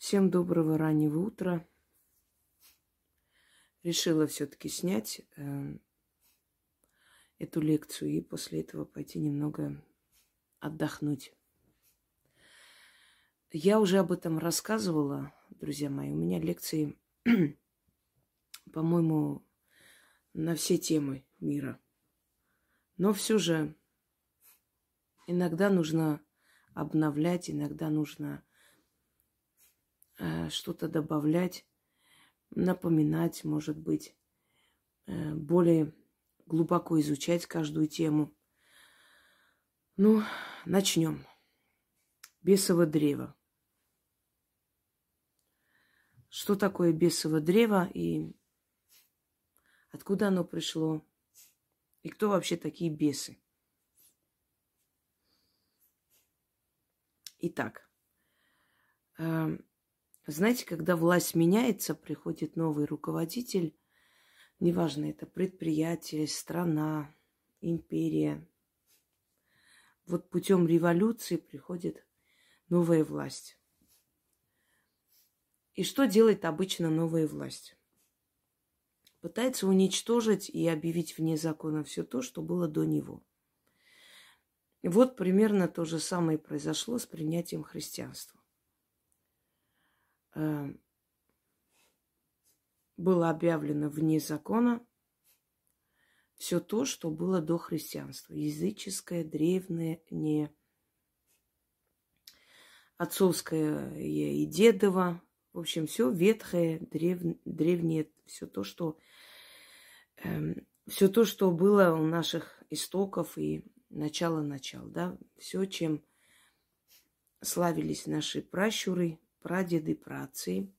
Всем доброго раннего утра. Решила все-таки снять э, эту лекцию и после этого пойти немного отдохнуть. Я уже об этом рассказывала, друзья мои. У меня лекции, по-моему, на все темы мира. Но все же иногда нужно обновлять, иногда нужно что-то добавлять, напоминать, может быть, э, более глубоко изучать каждую тему. Ну, начнем. Бесово древо. Что такое бесово древо и откуда оно пришло? И кто вообще такие бесы? Итак, эм, знаете, когда власть меняется, приходит новый руководитель, неважно, это предприятие, страна, империя. Вот путем революции приходит новая власть. И что делает обычно новая власть? Пытается уничтожить и объявить вне закона все то, что было до него – вот примерно то же самое произошло с принятием христианства. Э, было объявлено вне закона все то, что было до христианства. Языческое, древнее, не отцовское и дедово. В общем, все ветхое, древ, древнее, все то, что эм, все то, что было у наших истоков и начало-начал, да, все, чем славились наши пращуры, прадеды, праотцы.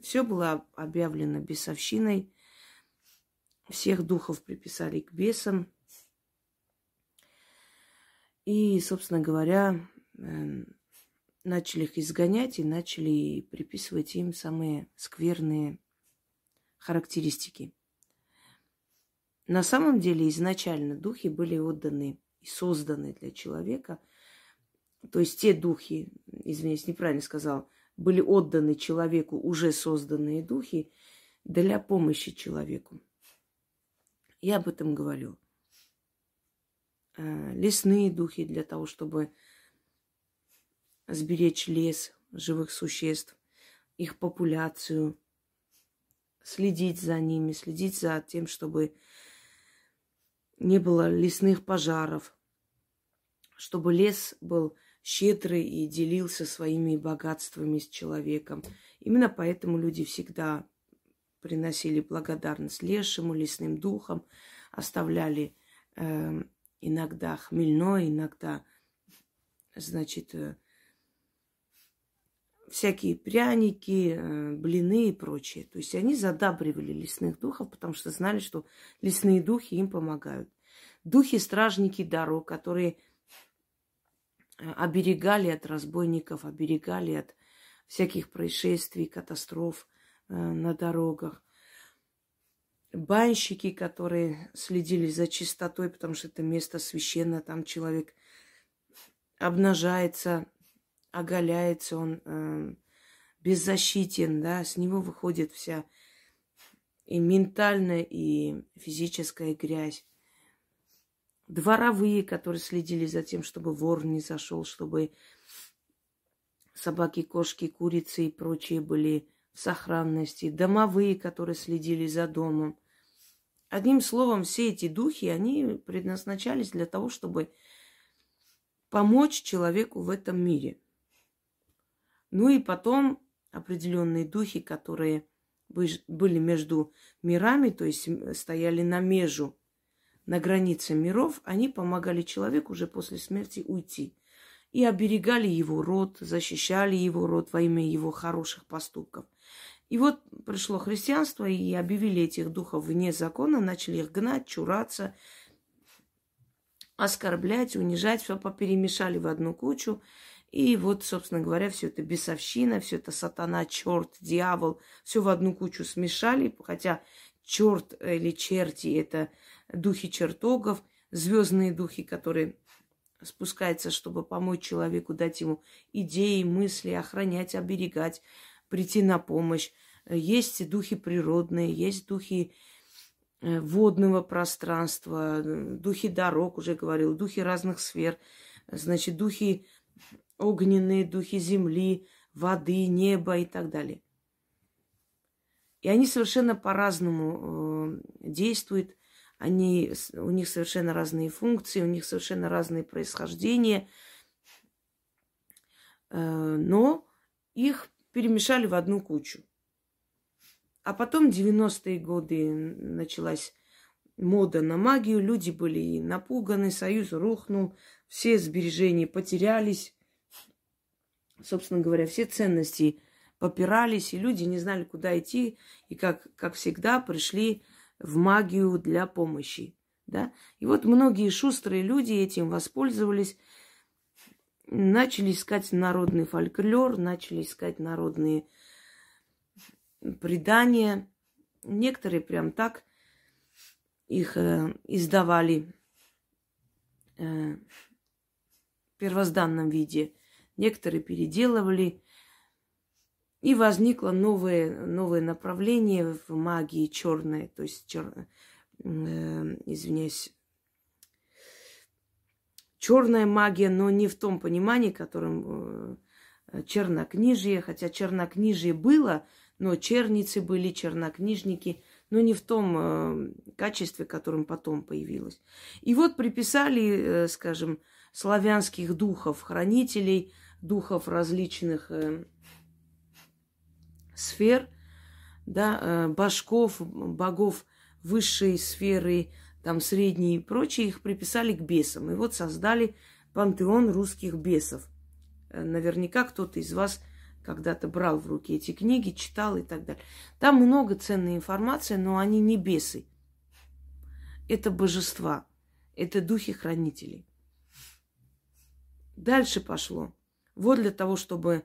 Все было объявлено бесовщиной, всех духов приписали к бесам. И, собственно говоря, эм, начали их изгонять и начали приписывать им самые скверные характеристики. На самом деле изначально духи были отданы и созданы для человека. То есть те духи, извиняюсь, неправильно сказал, были отданы человеку уже созданные духи для помощи человеку. Я об этом говорю. А, лесные духи для того, чтобы сберечь лес живых существ, их популяцию, следить за ними, следить за тем, чтобы не было лесных пожаров, чтобы лес был щедрый и делился своими богатствами с человеком. Именно поэтому люди всегда приносили благодарность лешему, лесным духам, оставляли э, иногда хмельной, иногда, значит, э, всякие пряники, э, блины и прочее. То есть они задабривали лесных духов, потому что знали, что лесные духи им помогают. Духи-стражники дорог, которые оберегали от разбойников, оберегали от всяких происшествий, катастроф э, на дорогах. Банщики, которые следили за чистотой, потому что это место священное, там человек обнажается, оголяется, он э, беззащитен, да, с него выходит вся и ментальная, и физическая грязь. Дворовые, которые следили за тем, чтобы вор не зашел, чтобы собаки, кошки, курицы и прочие были в сохранности. Домовые, которые следили за домом. Одним словом, все эти духи, они предназначались для того, чтобы помочь человеку в этом мире. Ну и потом определенные духи, которые были между мирами, то есть стояли на межу, на границе миров, они помогали человеку уже после смерти уйти. И оберегали его род, защищали его род во имя его хороших поступков. И вот пришло христианство, и объявили этих духов вне закона, начали их гнать, чураться, оскорблять, унижать, все поперемешали в одну кучу. И вот, собственно говоря, все это бесовщина, все это сатана, черт, дьявол, все в одну кучу смешали, хотя черт или черти – это духи чертогов, звездные духи, которые спускается, чтобы помочь человеку, дать ему идеи, мысли, охранять, оберегать, прийти на помощь. Есть духи природные, есть духи э, водного пространства, духи дорог, уже говорил, духи разных сфер, значит, духи огненные, духи земли, воды, неба и так далее. И они совершенно по-разному э, действуют, они, у них совершенно разные функции, у них совершенно разные происхождения, э, но их перемешали в одну кучу. А потом 90-е годы началась мода на магию, люди были напуганы, союз рухнул, все сбережения потерялись, собственно говоря, все ценности попирались, и люди не знали, куда идти, и как, как всегда пришли в магию для помощи. Да? И вот многие шустрые люди этим воспользовались, начали искать народный фольклор, начали искать народные предания. Некоторые прям так их э, издавали э, в первозданном виде. Некоторые переделывали. И возникло новое, новое направление в магии черной, то есть, чер, э, извиняюсь, черная магия, но не в том понимании, которым э, чернокнижие, хотя чернокнижие было, но черницы были, чернокнижники, но не в том э, качестве, которым потом появилось. И вот приписали, э, скажем, славянских духов, хранителей, духов различных сфер, да, э, башков, богов высшей сферы, там средние и прочие, их приписали к бесам. И вот создали пантеон русских бесов. Э, наверняка кто-то из вас когда-то брал в руки эти книги, читал и так далее. Там много ценной информации, но они не бесы. Это божества, это духи-хранители. Дальше пошло. Вот для того, чтобы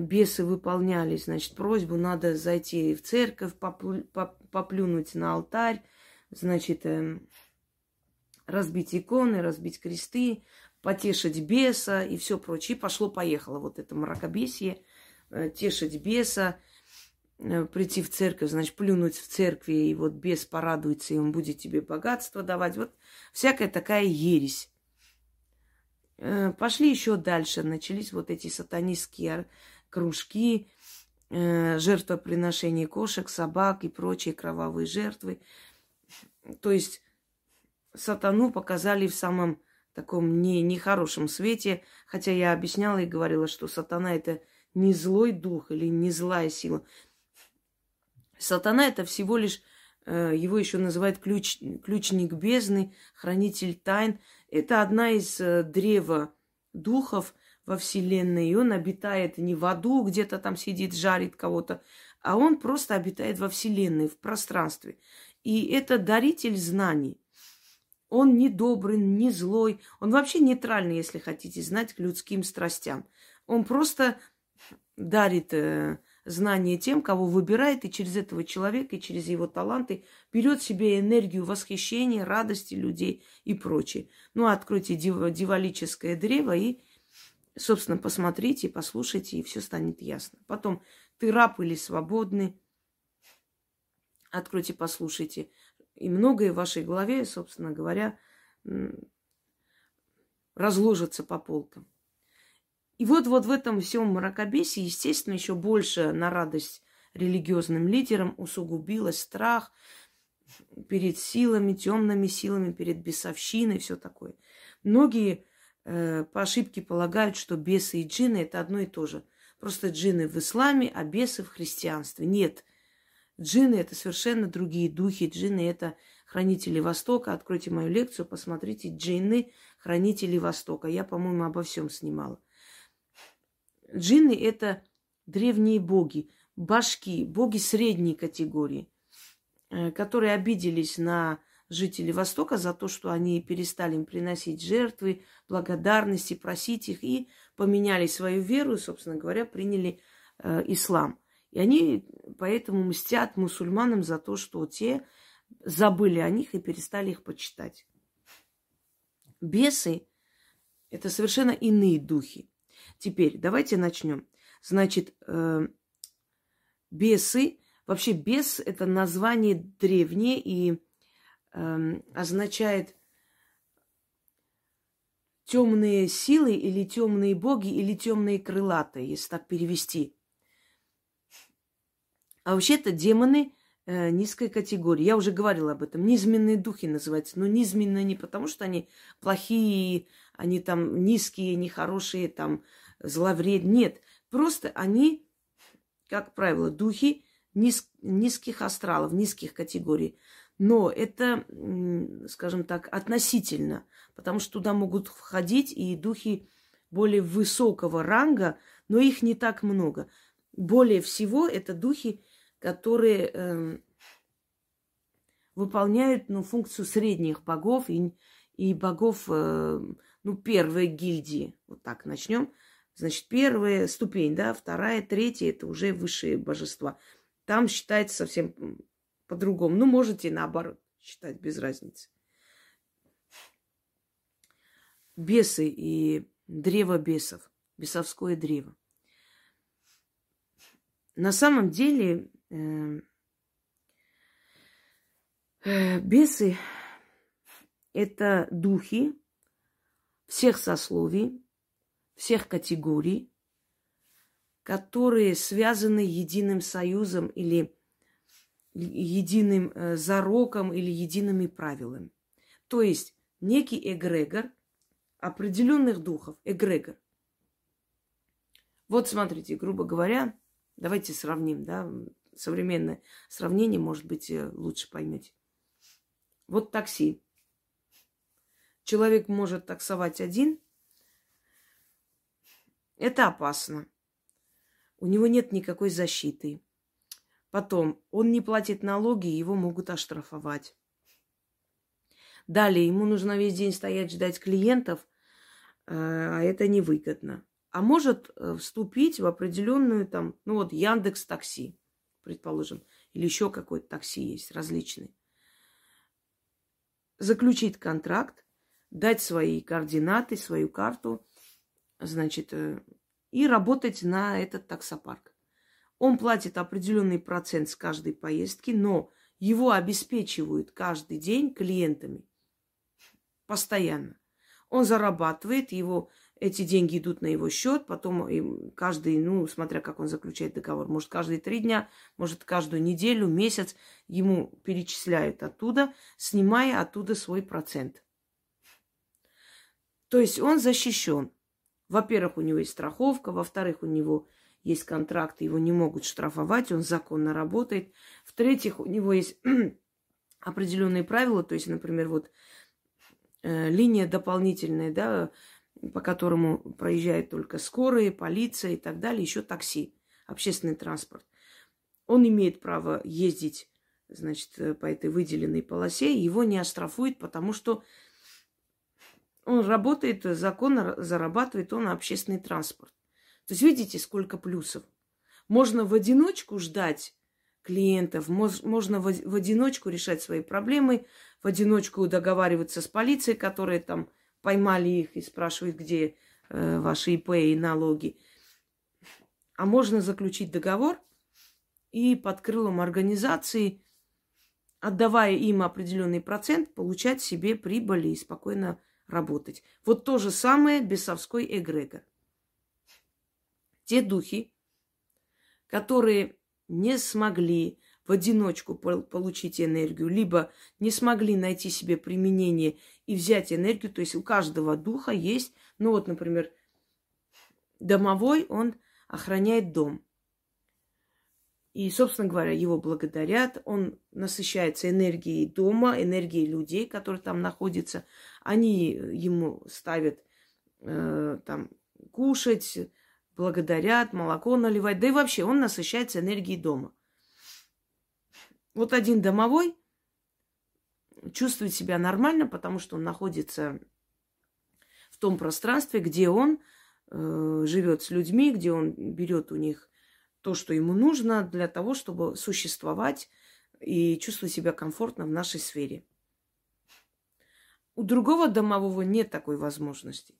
бесы выполняли, значит, просьбу, надо зайти в церковь, поплю, поплюнуть на алтарь, значит, эм, разбить иконы, разбить кресты, потешить беса и все прочее. Пошло-поехало вот это мракобесие, э, тешить беса, э, прийти в церковь, значит, плюнуть в церкви, и вот бес порадуется, и он будет тебе богатство давать. Вот всякая такая ересь. Э, пошли еще дальше, начались вот эти сатанистские кружки, э, кошек, собак и прочие кровавые жертвы. То есть сатану показали в самом таком не, нехорошем свете, хотя я объясняла и говорила, что сатана это не злой дух или не злая сила. Сатана это всего лишь, э, его еще называют ключ, ключник бездны, хранитель тайн. Это одна из э, древа духов, во Вселенной, и он обитает не в аду, где-то там сидит, жарит кого-то, а он просто обитает во Вселенной, в пространстве. И это даритель знаний. Он не добрый, не злой, он вообще нейтральный, если хотите знать, к людским страстям. Он просто дарит э, знания тем, кого выбирает, и через этого человека, и через его таланты берет себе энергию восхищения, радости людей и прочее. Ну, откройте див- дивалическое древо и Собственно, посмотрите, послушайте, и все станет ясно. Потом, ты раб или свободный. Откройте, послушайте. И многое в вашей голове, собственно говоря, разложится по полкам. И вот, вот в этом всем мракобесии, естественно, еще больше на радость религиозным лидерам усугубилось страх перед силами, темными силами, перед бесовщиной, все такое. Многие э, по ошибке полагают, что бесы и джины это одно и то же. Просто джины в исламе, а бесы в христианстве. Нет. Джины это совершенно другие духи. Джины это хранители Востока. Откройте мою лекцию, посмотрите. Джинны – хранители Востока. Я, по-моему, обо всем снимала. Джинны – это древние боги, башки, боги средней категории, э, которые обиделись на жителей Востока за то, что они перестали им приносить жертвы, благодарности, просить их и поменяли свою веру и, собственно говоря, приняли э, ислам. И они поэтому мстят мусульманам за то, что те забыли о них и перестали их почитать. Бесы Это совершенно иные духи. Теперь давайте начнем. Значит, э, бесы, вообще бес это название древнее и э, означает темные силы или темные боги или темные крылатые, если так перевести. А вообще-то демоны э, низкой категории. Я уже говорила об этом. Низменные духи называются. Но низменные не потому, что они плохие, они там низкие, нехорошие, там зловред. Нет. Просто они, как правило, духи низ, низких астралов, низких категорий. Но это, скажем так, относительно, потому что туда могут входить и духи более высокого ранга, но их не так много. Более всего это духи, которые э, выполняют ну, функцию средних богов и, и богов, э, ну, первой гильдии. Вот так начнем. Значит, первая ступень, да, вторая, третья это уже высшие божества. Там считается совсем по-другому. Ну, можете наоборот считать, без разницы. Бесы и древо бесов, бесовское древо. На самом деле э, э, бесы это духи всех сословий, всех категорий, которые связаны единым союзом или единым э, зароком или едиными правилами. То есть некий эгрегор определенных духов, эгрегор. Вот смотрите, грубо говоря, давайте сравним, да, современное сравнение, может быть, э, лучше поймете. Вот такси. Человек может таксовать один. Это опасно. У него нет никакой защиты. Потом, он не платит налоги, его могут оштрафовать. Далее, ему нужно весь день стоять, ждать клиентов, э, а это невыгодно. А может э, вступить в определенную там, ну вот Яндекс Такси, предположим, или еще какой-то такси есть различный. Заключить контракт, дать свои координаты, свою карту, значит, э, и работать на этот таксопарк. Он платит определенный процент с каждой поездки, но его обеспечивают каждый день клиентами. Постоянно. Он зарабатывает, его, эти деньги идут на его счет, потом каждый, ну, смотря как он заключает договор, может, каждые три дня, может, каждую неделю, месяц ему перечисляют оттуда, снимая оттуда свой процент. То есть он защищен. Во-первых, у него есть страховка, во-вторых, у него есть контракт, его не могут штрафовать, он законно работает. В-третьих, у него есть определенные правила, то есть, например, вот э, линия дополнительная, да, по которому проезжает только скорые, полиция и так далее, еще такси, общественный транспорт. Он имеет право ездить, значит, э, по этой выделенной полосе, его не оштрафуют, потому что он работает законно, зарабатывает он общественный транспорт. То есть видите, сколько плюсов. Можно в одиночку ждать клиентов, можно в одиночку решать свои проблемы, в одиночку договариваться с полицией, которые там поймали их и спрашивают, где э, ваши ИП и налоги. А можно заключить договор и под крылом организации, отдавая им определенный процент, получать себе прибыль и спокойно работать. Вот то же самое бесовской эгрегор те духи, которые не смогли в одиночку получить энергию, либо не смогли найти себе применение и взять энергию. То есть у каждого духа есть, ну вот, например, домовой, он охраняет дом. И, собственно говоря, его благодарят, он насыщается энергией дома, энергией людей, которые там находятся. Они ему ставят э, там кушать, благодарят, молоко наливают. Да и вообще он насыщается энергией дома. Вот один домовой чувствует себя нормально, потому что он находится в том пространстве, где он э, живет с людьми, где он берет у них то, что ему нужно для того, чтобы существовать и чувствовать себя комфортно в нашей сфере. У другого домового нет такой возможности.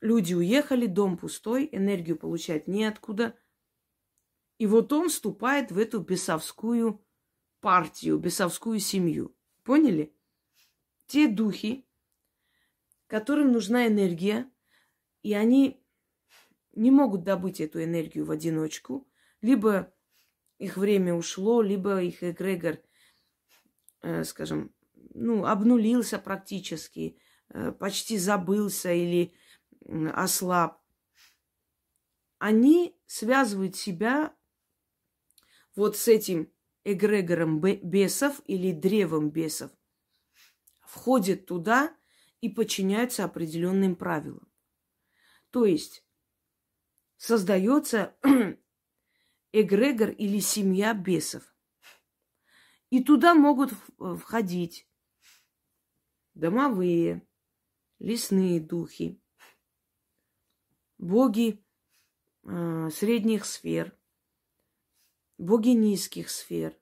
Люди уехали, дом пустой, энергию получать неоткуда. И вот он вступает в эту бесовскую партию, бесовскую семью. Поняли? Те духи, которым нужна энергия, и они не могут добыть эту энергию в одиночку, либо их время ушло, либо их эгрегор, э, скажем, ну, обнулился практически, э, почти забылся или ослаб. Они связывают себя вот с этим эгрегором бесов или древом бесов, входят туда и подчиняются определенным правилам. То есть создается эгрегор или семья бесов. И туда могут входить домовые, лесные духи, боги э, средних сфер, боги низких сфер.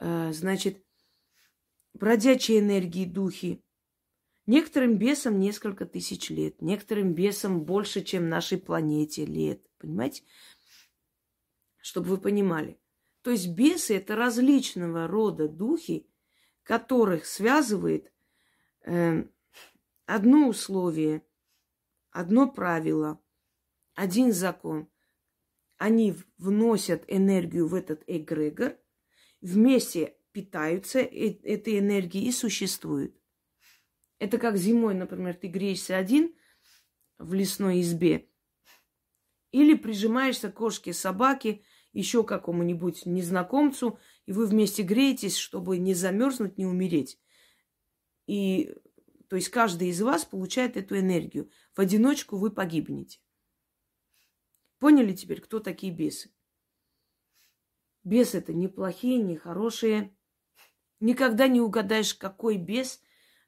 Э, значит, бродячие энергии, духи. Некоторым бесам несколько тысяч лет, некоторым бесам больше, чем нашей планете лет. Понимаете? Чтобы вы понимали. То есть бесы это различного рода духи, которых связывает э, одно условие, одно правило, один закон. Они вносят энергию в этот эгрегор, вместе питаются э этой энергией и существуют. Это как зимой, например, ты греешься один в лесной избе, или прижимаешься к кошке, собаке, еще какому-нибудь незнакомцу, и вы вместе греетесь, чтобы не замерзнуть, не умереть. И то есть каждый из вас получает эту энергию. В одиночку вы погибнете. Поняли теперь, кто такие бесы? Бес это не плохие, не хорошие. Никогда не угадаешь, какой бес,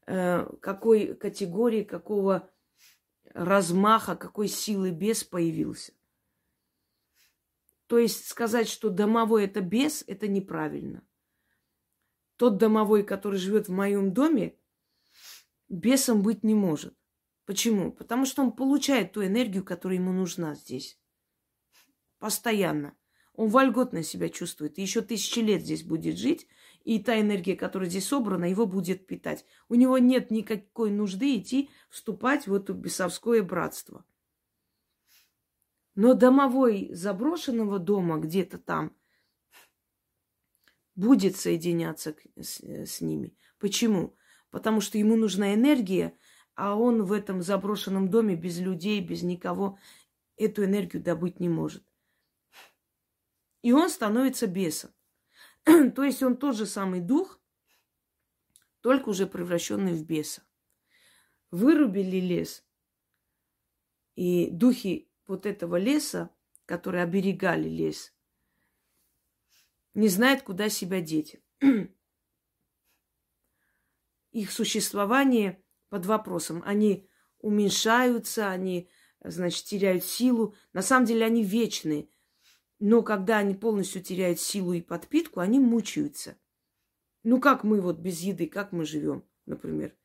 э, какой категории, какого размаха, какой силы бес появился. То есть сказать, что домовой это бес, это неправильно. Тот домовой, который живет в моем доме, бесом быть не может. Почему? Потому что он получает ту энергию, которая ему нужна здесь. Постоянно. Он вольготно себя чувствует. И еще тысячи лет здесь будет жить, и та энергия, которая здесь собрана, его будет питать. У него нет никакой нужды идти вступать в это бесовское братство. Но домовой заброшенного дома где-то там будет соединяться с, с ними. Почему? Потому что ему нужна энергия, а он в этом заброшенном доме без людей, без никого эту энергию добыть не может. И он становится бесом. То есть он тот же самый дух, только уже превращенный в беса. Вырубили лес, и духи вот этого леса, которые оберегали лес, не знает, куда себя деть. Их существование под вопросом. Они уменьшаются, они, значит, теряют силу. На самом деле они вечные. Но когда они полностью теряют силу и подпитку, они мучаются. Ну как мы вот без еды, как мы живем, например.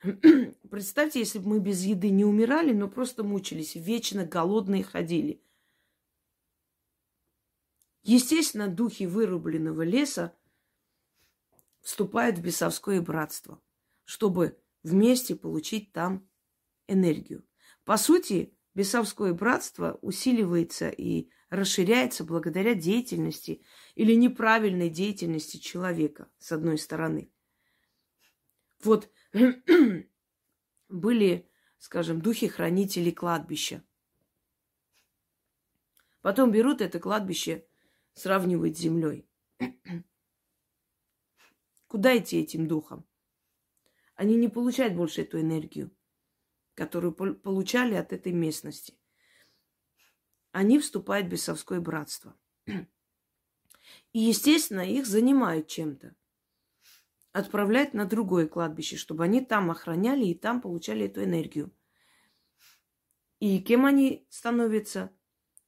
Представьте, если бы мы без еды не умирали, но просто мучились, вечно голодные ходили. Естественно, духи вырубленного леса вступают в бесовское братство, чтобы вместе получить там энергию. По сути, бесовское братство усиливается и расширяется благодаря деятельности или неправильной деятельности человека, с одной стороны. Вот были, скажем, духи-хранители кладбища. Потом берут это кладбище, сравнивают с землей. Куда идти этим духам? Они не получают больше эту энергию, которую получали от этой местности. Они вступают в бесовское братство. И, естественно, их занимают чем-то отправлять на другое кладбище, чтобы они там охраняли и там получали эту энергию. И кем они становятся?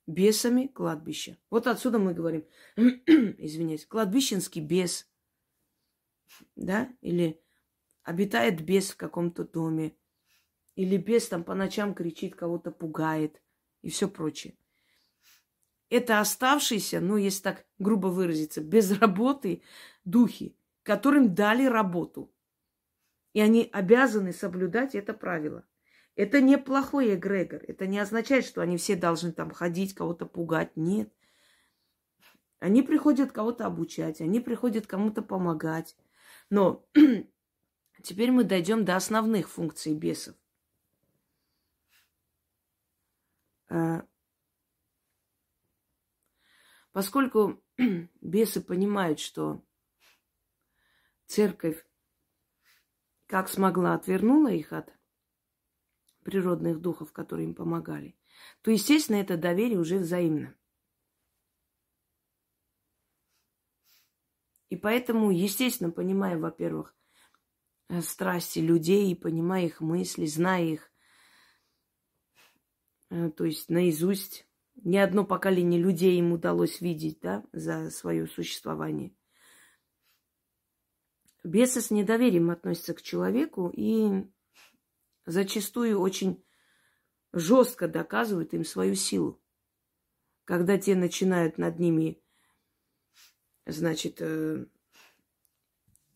Бесами кладбища. Вот отсюда мы говорим, извиняюсь, кладбищенский бес, да, или обитает бес в каком-то доме, Или бес там по ночам кричит, кого-то пугает и все прочее. Это оставшиеся, ну, если так грубо выразиться, без работы духи, которым дали работу. И они обязаны соблюдать это правило. Это не плохой эгрегор. Это не означает, что они все должны там ходить, кого-то пугать. Нет. Они приходят кого-то обучать, они приходят кому-то помогать. Но теперь мы дойдем до основных функций бесов. А, поскольку бесы понимают, что церковь как смогла отвернула их от природных духов, которые им помогали, то, естественно, это доверие уже взаимно. И поэтому, естественно, понимая, во-первых, страсти людей, и понимая их мысли, зная их, э, то есть наизусть, ни одно поколение людей им удалось видеть, да, за свое существование. Бесы с недоверием относятся к человеку и зачастую очень жестко доказывают им свою силу. Когда те начинают над ними, значит, э,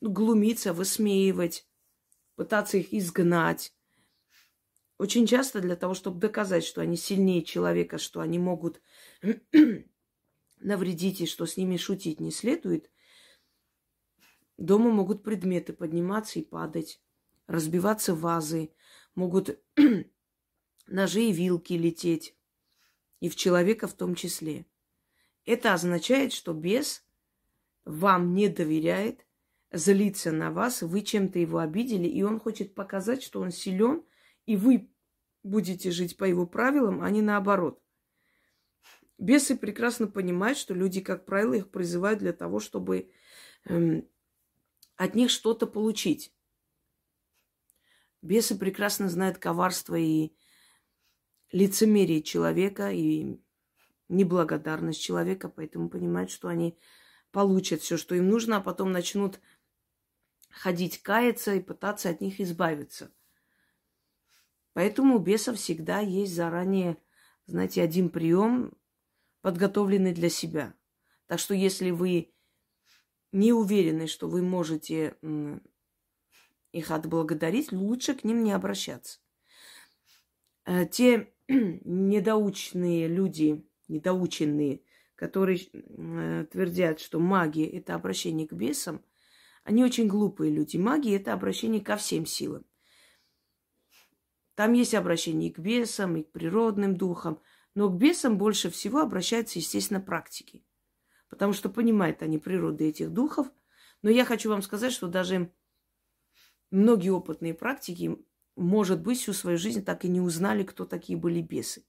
глумиться, высмеивать, пытаться их изгнать. Очень часто для того, чтобы доказать, что они сильнее человека, что они могут навредить и что с ними шутить не следует, дома могут предметы подниматься и падать, разбиваться вазы, могут ножи и вилки лететь, и в человека в том числе. Это означает, что бес вам не доверяет, злится на вас, вы чем-то его обидели, и он хочет показать, что он силен, и вы будете жить по его правилам, а не наоборот. Бесы прекрасно понимают, что люди, как правило, их призывают для того, чтобы эм, от них что-то получить. Бесы прекрасно знают коварство и лицемерие человека, и неблагодарность человека, поэтому понимают, что они получат все, что им нужно, а потом начнут ходить каяться и пытаться от них избавиться. Поэтому у бесов всегда есть заранее, знаете, один прием, подготовленный для себя. Так что если вы не уверены, что вы можете их отблагодарить, лучше к ним не обращаться. Э, те недоученные люди, недоученные, которые э, твердят, что магия – это обращение к бесам, они очень глупые люди. Магия – это обращение ко всем силам. Там есть обращение и к бесам, и к природным духам, но к бесам больше всего обращаются, естественно, практики. Потому что понимают они природу этих духов. Но я хочу вам сказать, что даже многие опытные практики, может быть, всю свою жизнь так и не узнали, кто такие были бесы.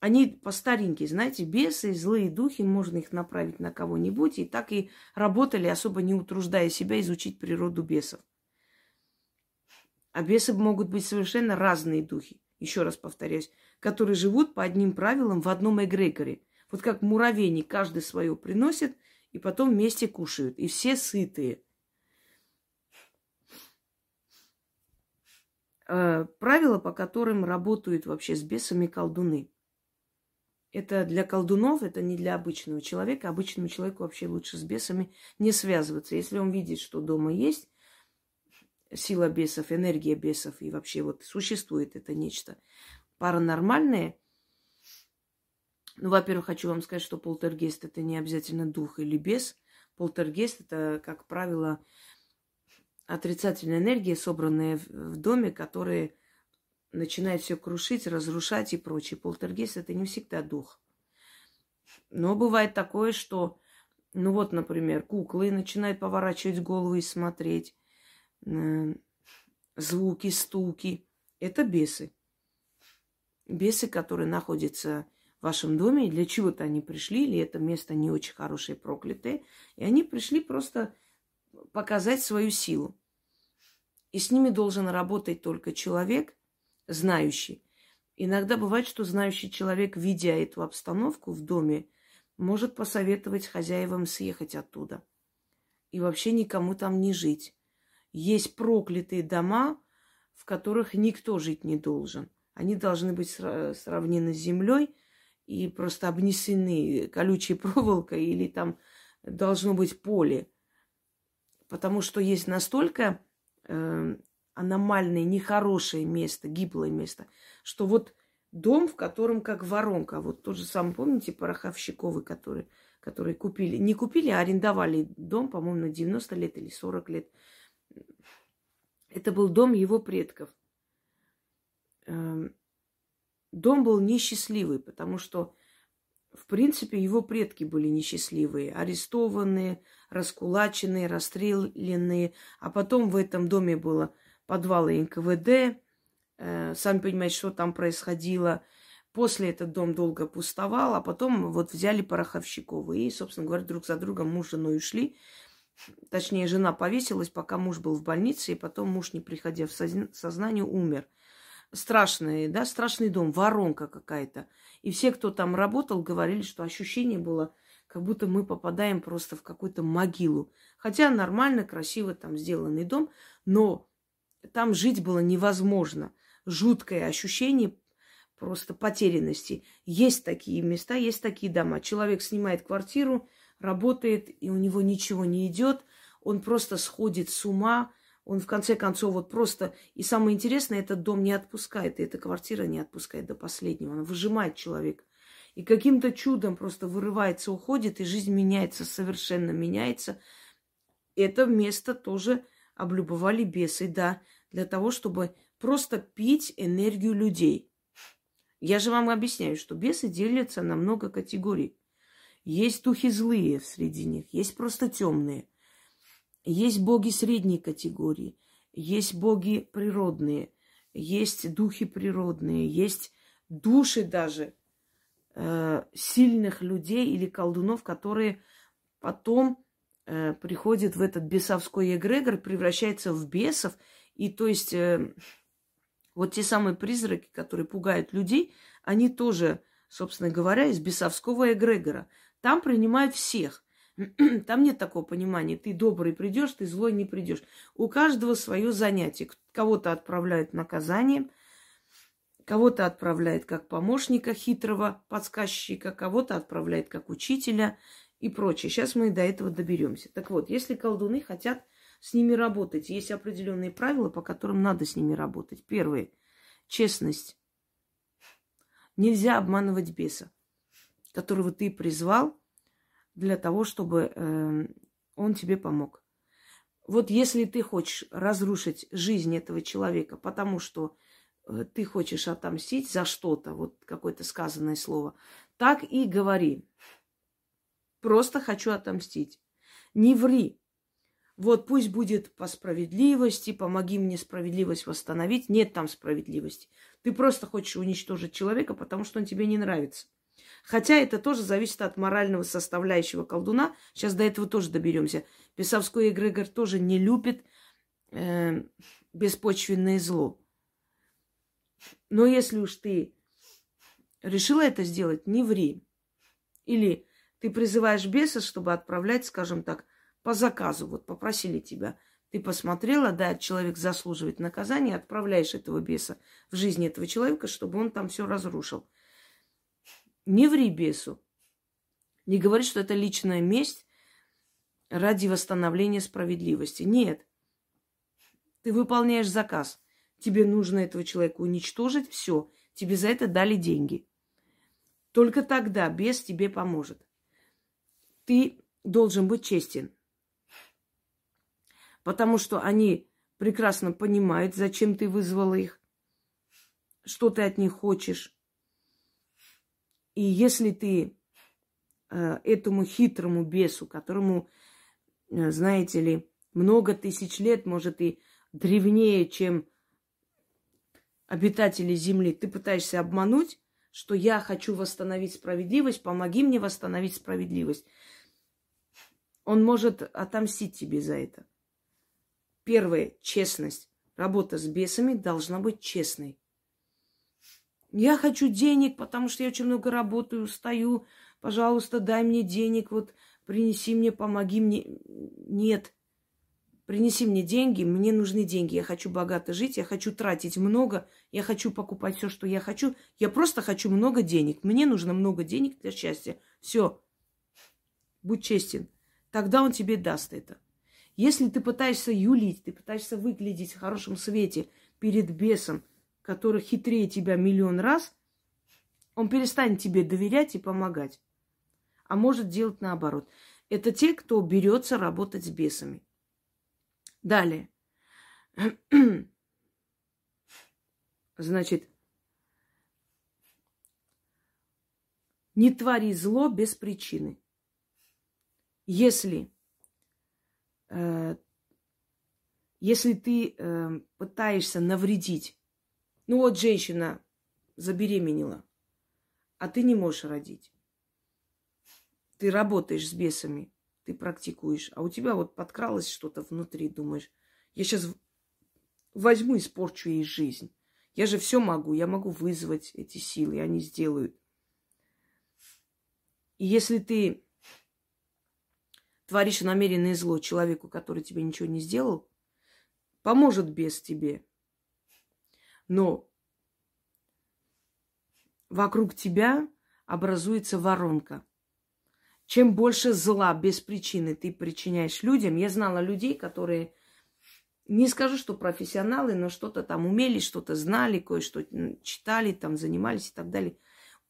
Они по старинке, знаете, бесы, злые духи, можно их направить на кого-нибудь, и так и работали, особо не утруждая себя изучить природу бесов. А бесы могут быть совершенно разные духи, еще раз повторяюсь, которые живут по одним правилам в одном эгрегоре. Вот как муравейник, каждый свое приносит, и потом вместе кушают, и все сытые – э, правила, по которым работают вообще с бесами колдуны. Это для колдунов, это не для обычного человека. Обычному человеку вообще лучше с бесами не связываться. Если он видит, что дома есть сила бесов, энергия бесов, и вообще вот существует это нечто паранормальное, ну, во-первых, хочу вам сказать, что полтергейст это не обязательно дух или бес. Полтергейст это, как правило, отрицательная энергия, собранная в доме, которая начинает все крушить, разрушать и прочее. Полтергейст это не всегда дух. Но бывает такое, что, ну вот, например, куклы начинают поворачивать голову и смотреть. Э, звуки, стуки. Это бесы. Бесы, которые находятся в вашем доме, для чего-то они пришли, или это место не очень хорошее, проклятое, и они пришли просто показать свою силу. И с ними должен работать только человек, знающий. Иногда бывает, что знающий человек, видя эту обстановку в доме, может посоветовать хозяевам съехать оттуда. И вообще никому там не жить. Есть проклятые дома, в которых никто жить не должен. Они должны быть сравнены с землей и просто обнесены колючей проволокой или там должно быть поле. Потому что есть настолько э, аномальное, нехорошее место, гиблое место, что вот дом, в котором как воронка. Вот тот же самый, помните, Пороховщиковы, которые, которые купили, не купили, а арендовали дом, по-моему, на 90 лет или 40 лет. Это был дом его предков. Эм, дом был несчастливый, потому что, в принципе, его предки были несчастливые, арестованные, раскулаченные, расстрелянные. А потом в этом доме было подвалы НКВД, Э, сами понимаете, что там происходило. После этот дом долго пустовал, а потом вот взяли пороховщиков. И, собственно говоря, друг за другом муж с женой ушли. Точнее, жена повесилась, пока муж был в больнице, и потом муж, не приходя в сознание, умер. Страшный, да, страшный дом, воронка какая-то. И все, кто там работал, говорили, что ощущение было, как будто мы попадаем просто в какую-то могилу. Хотя нормально, красиво там сделанный дом, но там жить было невозможно жуткое ощущение просто потерянности. Есть такие места, есть такие дома. Человек снимает квартиру, работает, и у него ничего не идет, он просто сходит с ума, он в конце концов вот просто... И самое интересное, этот дом не отпускает, и эта квартира не отпускает до последнего. Она выжимает человека. И каким-то чудом просто вырывается, уходит, и жизнь меняется, совершенно меняется. Это место тоже облюбовали бесы, да, для того, чтобы просто пить энергию людей. Я же вам объясняю, что бесы делятся на много категорий. Есть духи злые среди них, есть просто темные. Есть боги средней категории, есть боги природные, есть духи природные, есть души даже э, сильных людей или колдунов, которые потом э, приходят в этот бесовской эгрегор, превращаются в бесов. И то есть э, вот те самые призраки, которые пугают людей, они тоже, собственно говоря, из бесовского эгрегора. Там принимают всех. Там нет такого понимания. Ты добрый придешь, ты злой не придешь. У каждого свое занятие. Кого-то отправляют наказанием, кого-то отправляет как помощника хитрого подсказчика, кого-то отправляет как учителя и прочее. Сейчас мы до этого доберемся. Так вот, если колдуны хотят с ними работать. Есть определенные правила, по которым надо с ними работать. Первое. Честность. Нельзя обманывать беса, которого ты призвал для того, чтобы э, он тебе помог. Вот если ты хочешь разрушить жизнь этого человека, потому что э, ты хочешь отомстить за что-то, вот какое-то сказанное слово, так и говори. Просто хочу отомстить. Не ври. Вот пусть будет по справедливости, помоги мне справедливость восстановить. Нет там справедливости. Ты просто хочешь уничтожить человека, потому что он тебе не нравится. Хотя это тоже зависит от морального составляющего колдуна. Сейчас до этого тоже доберемся. Песовской эгрегор тоже не любит э, беспочвенное зло. Но если уж ты решила это сделать, не ври. Или ты призываешь беса, чтобы отправлять, скажем так, по заказу. Вот попросили тебя. Ты посмотрела, да, человек заслуживает наказания, отправляешь этого беса в жизнь этого человека, чтобы он там все разрушил. Не ври бесу. Не говори, что это личная месть ради восстановления справедливости. Нет. Ты выполняешь заказ. Тебе нужно этого человека уничтожить. Все. Тебе за это дали деньги. Только тогда бес тебе поможет. Ты должен быть честен потому что они прекрасно понимают, зачем ты вызвала их, что ты от них хочешь. И если ты э, этому хитрому бесу, которому, э, знаете ли, много тысяч лет, может и древнее, чем обитатели Земли, ты пытаешься обмануть, что я хочу восстановить справедливость, помоги мне восстановить справедливость. Он может отомстить тебе за это. Первое – честность. Работа с бесами должна быть честной. Я хочу денег, потому что я очень много работаю, устаю. Пожалуйста, дай мне денег, вот принеси мне, помоги мне. Нет. принеси мне деньги, мне нужны деньги, я хочу богато жить, я хочу тратить много, я хочу покупать все, что я хочу, я просто хочу много денег, мне нужно много денег для счастья. Все, будь честен, тогда он тебе даст это. Если ты пытаешься юлить, ты пытаешься выглядеть в хорошем свете перед бесом, который хитрее тебя миллион раз, он перестанет тебе доверять и помогать. А может делать наоборот. Это те, кто берется работать с бесами. Далее. Значит, не твори зло без причины. Если, э, если ты э, пытаешься навредить, ну вот женщина забеременела, а ты не можешь родить. Ты работаешь с бесами, ты практикуешь, а у тебя вот подкралось что-то внутри, думаешь, я сейчас возьму и испорчу ей жизнь. Я же все могу, я могу вызвать эти силы, они сделают. И если ты творишь намеренное зло человеку, который тебе ничего не сделал, поможет без тебе. Но вокруг тебя образуется воронка. Чем больше зла без причины ты причиняешь людям, я знала людей, которые, не скажу, что профессионалы, но что-то там умели, что-то знали, кое-что читали, там занимались и так далее.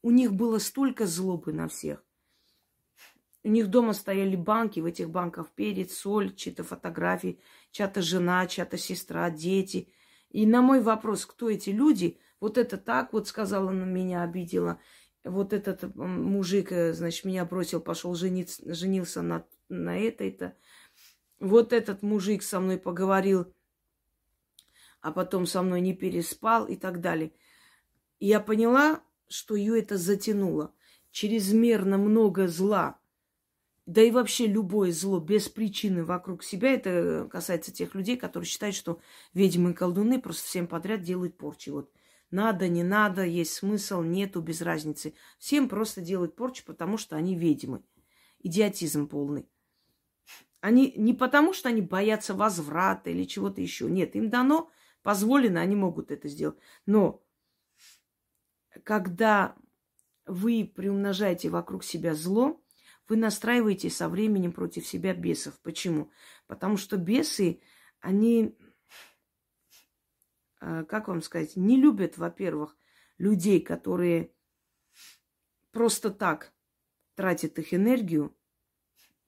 У них было столько злобы на всех. У них дома стояли банки, в этих банках перец, соль, чьи-то фотографии, чья-то жена, чья-то сестра, дети. И на мой вопрос, кто эти люди, вот это так вот сказала на меня, обидела вот этот мужик, э, значит, меня бросил, пошел жениться, женился на, на этой-то. Вот этот мужик со мной поговорил, а потом со мной не переспал и так далее. Я поняла, что ее это затянуло. Чрезмерно много зла. Да и вообще любое зло без причины вокруг себя. Это касается тех людей, которые считают, что ведьмы и колдуны просто всем подряд делают порчи. Вот надо, не надо, есть смысл, нету, без разницы. Всем просто делают порчу, потому что они ведьмы. Идиотизм полный. Они не потому, что они боятся возврата или чего-то еще. Нет, им дано, позволено, они могут это сделать. Но когда вы приумножаете вокруг себя зло, вы настраиваете со временем против себя бесов. Почему? Потому что бесы, они Э, как вам сказать, не любят, во-первых, людей, которые просто так тратят их энергию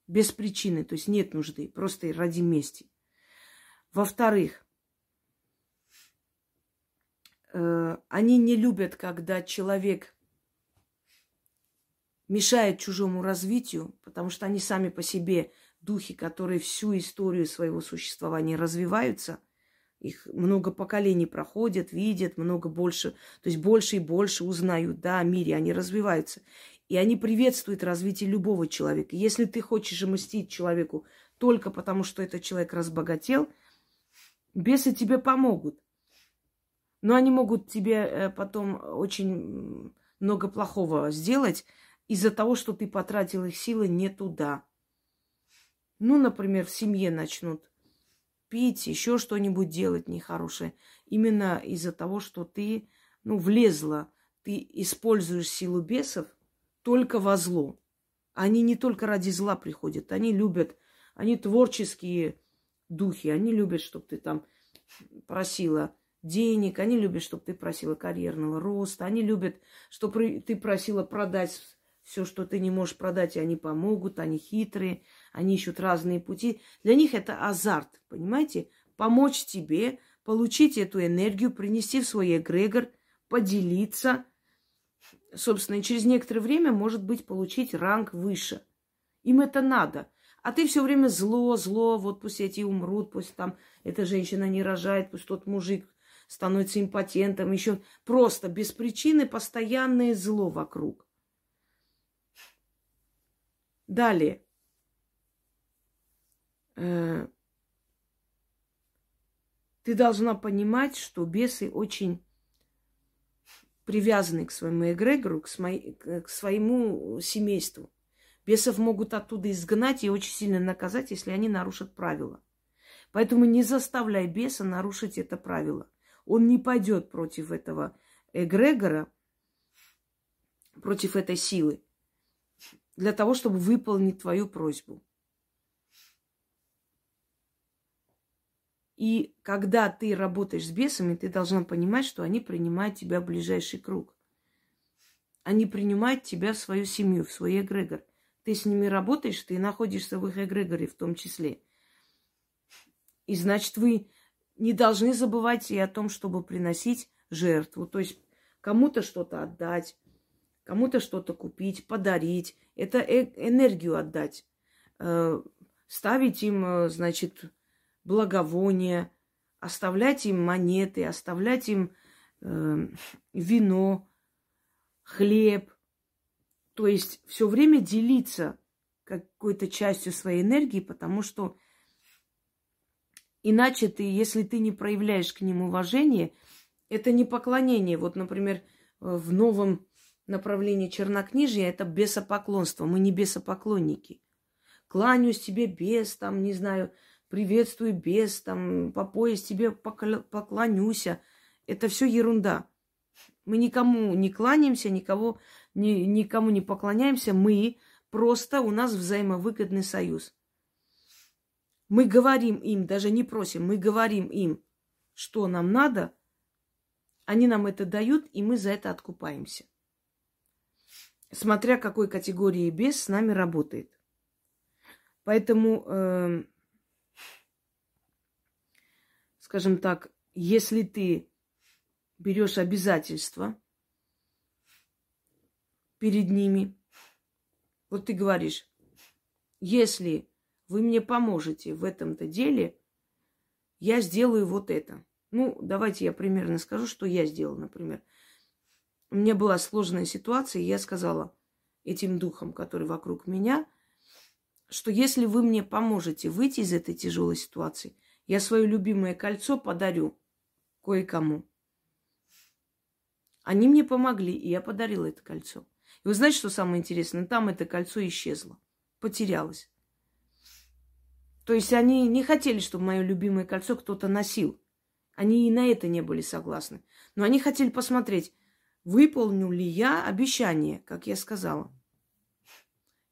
без причины, то есть нет нужды, просто ради мести. Во-вторых, э, они не любят, когда человек мешает чужому развитию, потому что они сами по себе духи, которые всю историю своего существования развиваются – их много поколений проходят, видят, много больше, то есть больше и больше узнают, да, о мире, они развиваются. И они приветствуют развитие любого человека. Если ты хочешь мстить человеку только потому, что этот человек разбогател, бесы тебе помогут. Но они могут тебе э, потом очень много плохого сделать из-за того, что ты потратил их силы не туда. Ну, например, в семье начнут пить, еще что-нибудь делать нехорошее. Именно из-за того, что ты, ну, влезла, ты используешь силу бесов только во зло. Они не только ради зла приходят, они любят, они творческие духи, они любят, чтобы ты там просила денег, они любят, чтобы ты просила карьерного роста, они любят, чтобы ты просила продать все, что ты не можешь продать, и они помогут, они хитрые, они ищут разные пути. Для них это азарт, понимаете? Помочь тебе, получить эту энергию, принести в свой эгрегор, поделиться. Собственно, и через некоторое время, может быть, получить ранг выше. Им это надо. А ты все время зло, зло, вот пусть эти умрут, пусть там эта женщина не рожает, пусть тот мужик становится импотентом, еще просто без причины постоянное зло вокруг. Далее. Ты должна понимать, что бесы очень привязаны к своему эгрегору, к, своей, к своему семейству. Бесов могут оттуда изгнать и очень сильно наказать, если они нарушат правила. Поэтому не заставляй беса нарушить это правило. Он не пойдет против этого эгрегора, против этой силы, для того, чтобы выполнить твою просьбу. И когда ты работаешь с бесами, ты должна понимать, что они принимают тебя в ближайший круг. Они принимают тебя в свою семью, в свой эгрегор. Ты с ними работаешь, ты находишься в их эгрегоре в том числе. И значит, вы не должны забывать и о том, чтобы приносить жертву. То есть кому-то что-то отдать, кому-то что-то купить, подарить. Это э- энергию отдать. Э- ставить им, э, значит, благовония, оставлять им монеты, оставлять им э, вино, хлеб. То есть все время делиться какой-то частью своей энергии, потому что иначе ты, если ты не проявляешь к ним уважение, это не поклонение. Вот, например, в новом направлении чернокнижия это бесопоклонство. Мы не бесопоклонники. Кланяюсь тебе без, там, не знаю, приветствую без, там, по пояс тебе поклонюся. Это все ерунда. Мы никому не кланяемся, никого, ни, никому не поклоняемся. Мы просто, у нас взаимовыгодный союз. Мы говорим им, даже не просим, мы говорим им, что нам надо, они нам это дают, и мы за это откупаемся. Смотря какой категории без с нами работает. Поэтому э, скажем так, если ты берешь обязательства перед ними, вот ты говоришь, если вы мне поможете в этом-то деле, я сделаю вот это. Ну, давайте я примерно скажу, что я сделала, например. Меня была сложная ситуация, и я сказала этим духам, которые вокруг меня, что если вы мне поможете выйти из этой тяжелой ситуации, я свое любимое кольцо подарю кое-кому. Они мне помогли, и я подарила это кольцо. И вы знаете, что самое интересное? Там это кольцо исчезло, потерялось. То есть они не хотели, чтобы мое любимое кольцо кто-то носил. Они и на это не были согласны. Но они хотели посмотреть, выполню ли я обещание, как я сказала.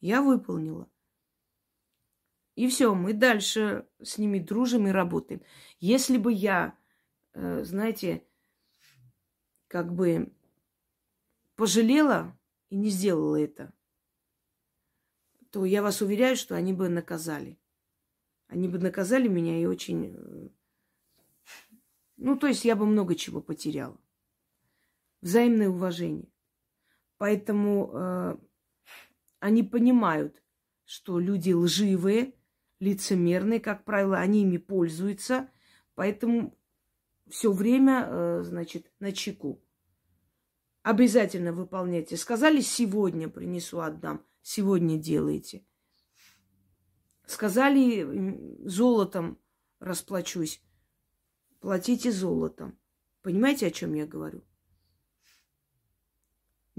Я выполнила. И все, мы дальше с ними дружим и работаем. Если бы я, э, знаете, как бы пожалела и не сделала это, то я вас уверяю, что они бы наказали. Они бы наказали меня и очень... Э, ну, то есть я бы много чего потеряла. Взаимное уважение. Поэтому э, они понимают, что люди лживые, лицемерные, как правило, они ими пользуются, поэтому все время, э, значит, на чеку. Обязательно выполняйте. Сказали, сегодня принесу, отдам. Сегодня делайте. Сказали, золотом расплачусь. Платите золотом. Понимаете, о чем я говорю?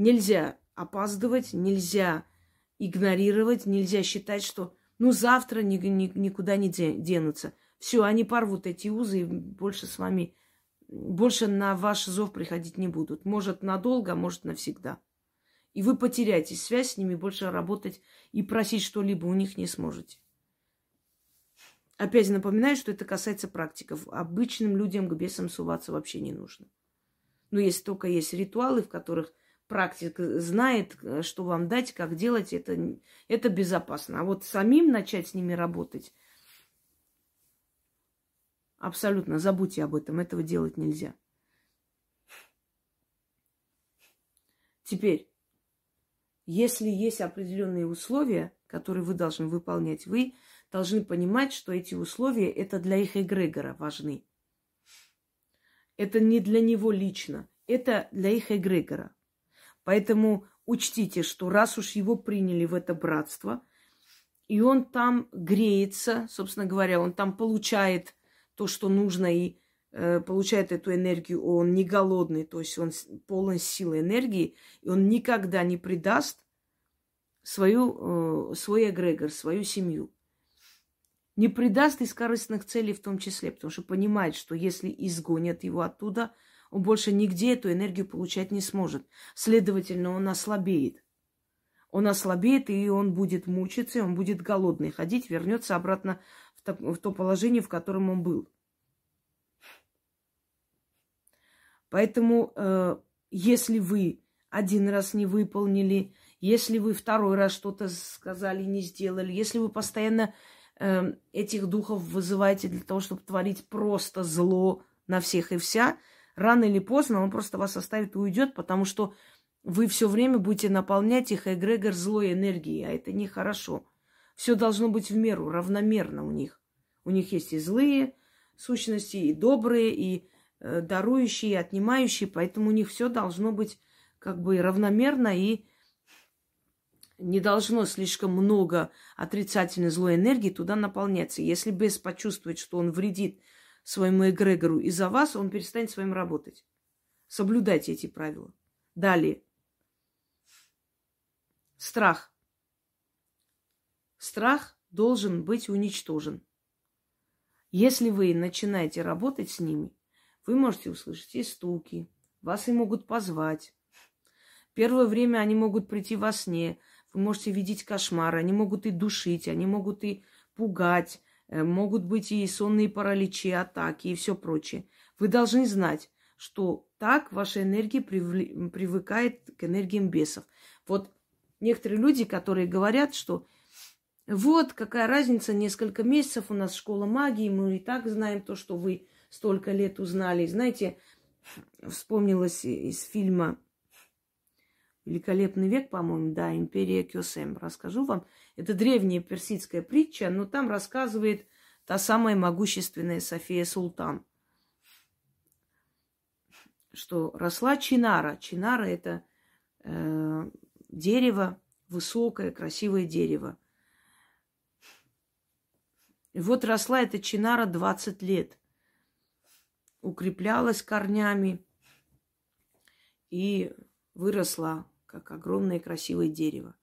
Нельзя опаздывать, нельзя игнорировать, нельзя считать, что ну, завтра ни, ни, никуда не денутся. Все, они порвут эти узы и больше с вами, больше на ваш зов приходить не будут. Может, надолго, а может, навсегда. И вы потеряете связь с ними, больше работать и просить что-либо у них не сможете. Опять напоминаю, что это касается практиков. Обычным людям к бесам суваться вообще не нужно. Но если только есть ритуалы, в которых практик знает, э, что вам дать, как делать, это, это безопасно. А вот самим начать с ними работать, абсолютно забудьте об этом, этого делать нельзя. Теперь, если есть определенные условия, которые вы должны выполнять, вы должны понимать, что эти условия это для их эгрегора важны. Это не для него лично, это для их эгрегора. Поэтому учтите, что раз уж его приняли в это братство, и он там греется, собственно говоря, он там получает то, что нужно, и э, получает эту энергию, он не голодный, то есть он полон силы энергии, и он никогда не предаст свою, э, свой эгрегор, свою семью. Не придаст из корыстных целей в том числе, потому что понимает, что если изгонят его оттуда, он больше нигде эту энергию получать не сможет. Следовательно, он ослабеет. Он ослабеет, и он будет мучиться, и он будет голодный ходить, вернется обратно в то, положение, в котором он был. Поэтому, э, если вы один раз не выполнили, если вы второй раз что-то сказали, не сделали, если вы постоянно э, этих духов вызываете для того, чтобы творить просто зло на всех и вся, рано или поздно он просто вас оставит и уйдет, потому что вы все время будете наполнять их эгрегор злой энергией, а это нехорошо. Все должно быть в меру, равномерно у них. У них есть и злые сущности, и добрые, и э, дарующие, и отнимающие, поэтому у них все должно быть как бы равномерно и не должно слишком много отрицательной злой энергии туда наполняться. Если бес почувствует, что он вредит своему эгрегору из-за вас, он перестанет с вами работать. Соблюдайте эти правила. Далее. Страх. Страх должен быть уничтожен. Если вы начинаете работать с ними, вы можете услышать и стуки, вас и могут позвать. Первое время они могут прийти во сне, вы можете видеть кошмары, они могут и душить, они могут и пугать, могут быть и сонные параличи, атаки и все прочее. Вы должны знать, что так ваша энергия привыкает к энергиям бесов. Вот некоторые люди, которые говорят, что вот какая разница, несколько месяцев у нас школа магии, мы и так знаем то, что вы столько лет узнали. Знаете, вспомнилось из фильма «Великолепный век», по-моему, да, «Империя Кёсем». Расскажу вам. Это древняя персидская притча, но там рассказывает та самая могущественная София Султан, что росла чинара. Чинара – это э, дерево, высокое, красивое дерево. И вот росла эта чинара 20 лет. Укреплялась корнями и выросла, как огромное красивое дерево.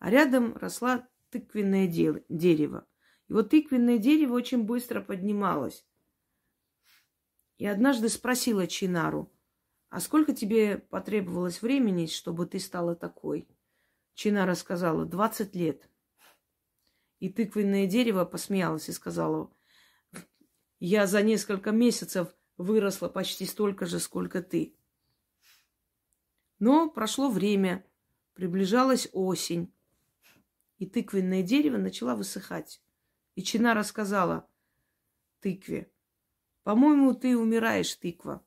А рядом росла тыквенное дерево. И вот тыквенное дерево очень быстро поднималось. И однажды спросила Чинару, а сколько тебе потребовалось времени, чтобы ты стала такой? Чина рассказала, 20 лет. И тыквенное дерево посмеялось и сказала, я за несколько месяцев выросла почти столько же, сколько ты. Но прошло время, приближалась осень, и тыквенное дерево начало высыхать. И Чина рассказала тыкве, по-моему, ты умираешь, тыква.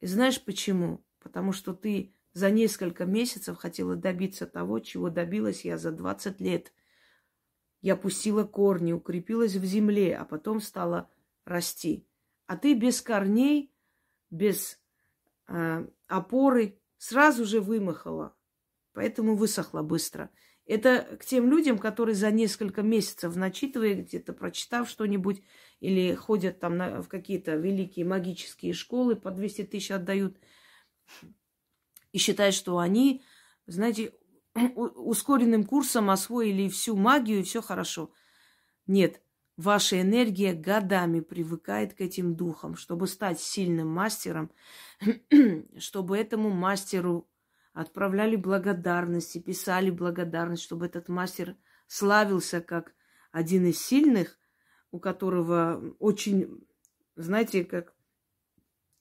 И знаешь почему? Потому что ты за несколько месяцев хотела добиться того, чего добилась я за 20 лет. Я пустила корни, укрепилась в земле, а потом стала расти. А ты без корней, без э, опоры сразу же вымахала. Поэтому высохла быстро. Это к тем людям, которые за несколько месяцев, начитывая где-то, прочитав что-нибудь, или ходят там на, в какие-то великие магические школы, по 200 тысяч отдают, и считают, что они, знаете, ускоренным курсом освоили всю магию, и все хорошо. Нет, ваша энергия годами привыкает к этим духам, чтобы стать сильным мастером, чтобы этому мастеру отправляли благодарности, писали благодарность, чтобы этот мастер славился как один из сильных, у которого очень, знаете, как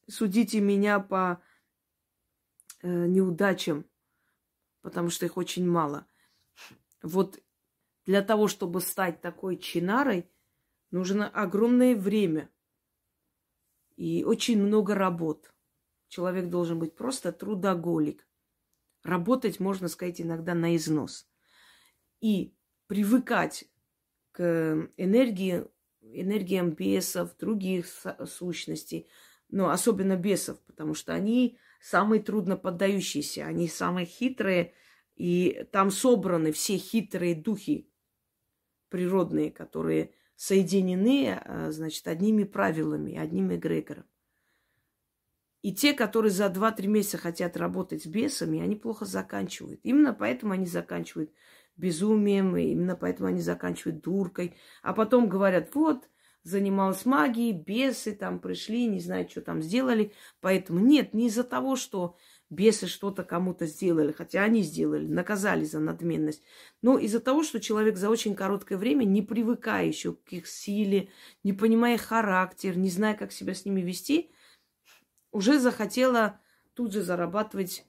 судите меня по э, неудачам, потому что их очень мало. Вот для того, чтобы стать такой чинарой, нужно огромное время и очень много работ. Человек должен быть просто трудоголик. Работать, можно сказать, иногда на износ. И привыкать к энергии, энергиям бесов, других сущностей, но особенно бесов, потому что они самые трудно поддающиеся, они самые хитрые, и там собраны все хитрые духи природные, которые соединены, а, значит, одними правилами, одним эгрегором. И те, которые за 2-3 месяца хотят работать с бесами, они плохо заканчивают. Именно поэтому они заканчивают безумием, и именно поэтому они заканчивают дуркой. А потом говорят, вот, занималась магией, бесы там пришли, не знаю, что там сделали. Поэтому нет, не из-за того, что бесы что-то кому-то сделали, хотя они сделали, наказали за надменность. Но из-за того, что человек за очень короткое время, не привыкая еще к их силе, не понимая характер, не зная, как себя с ними вести, уже захотела тут же зарабатывать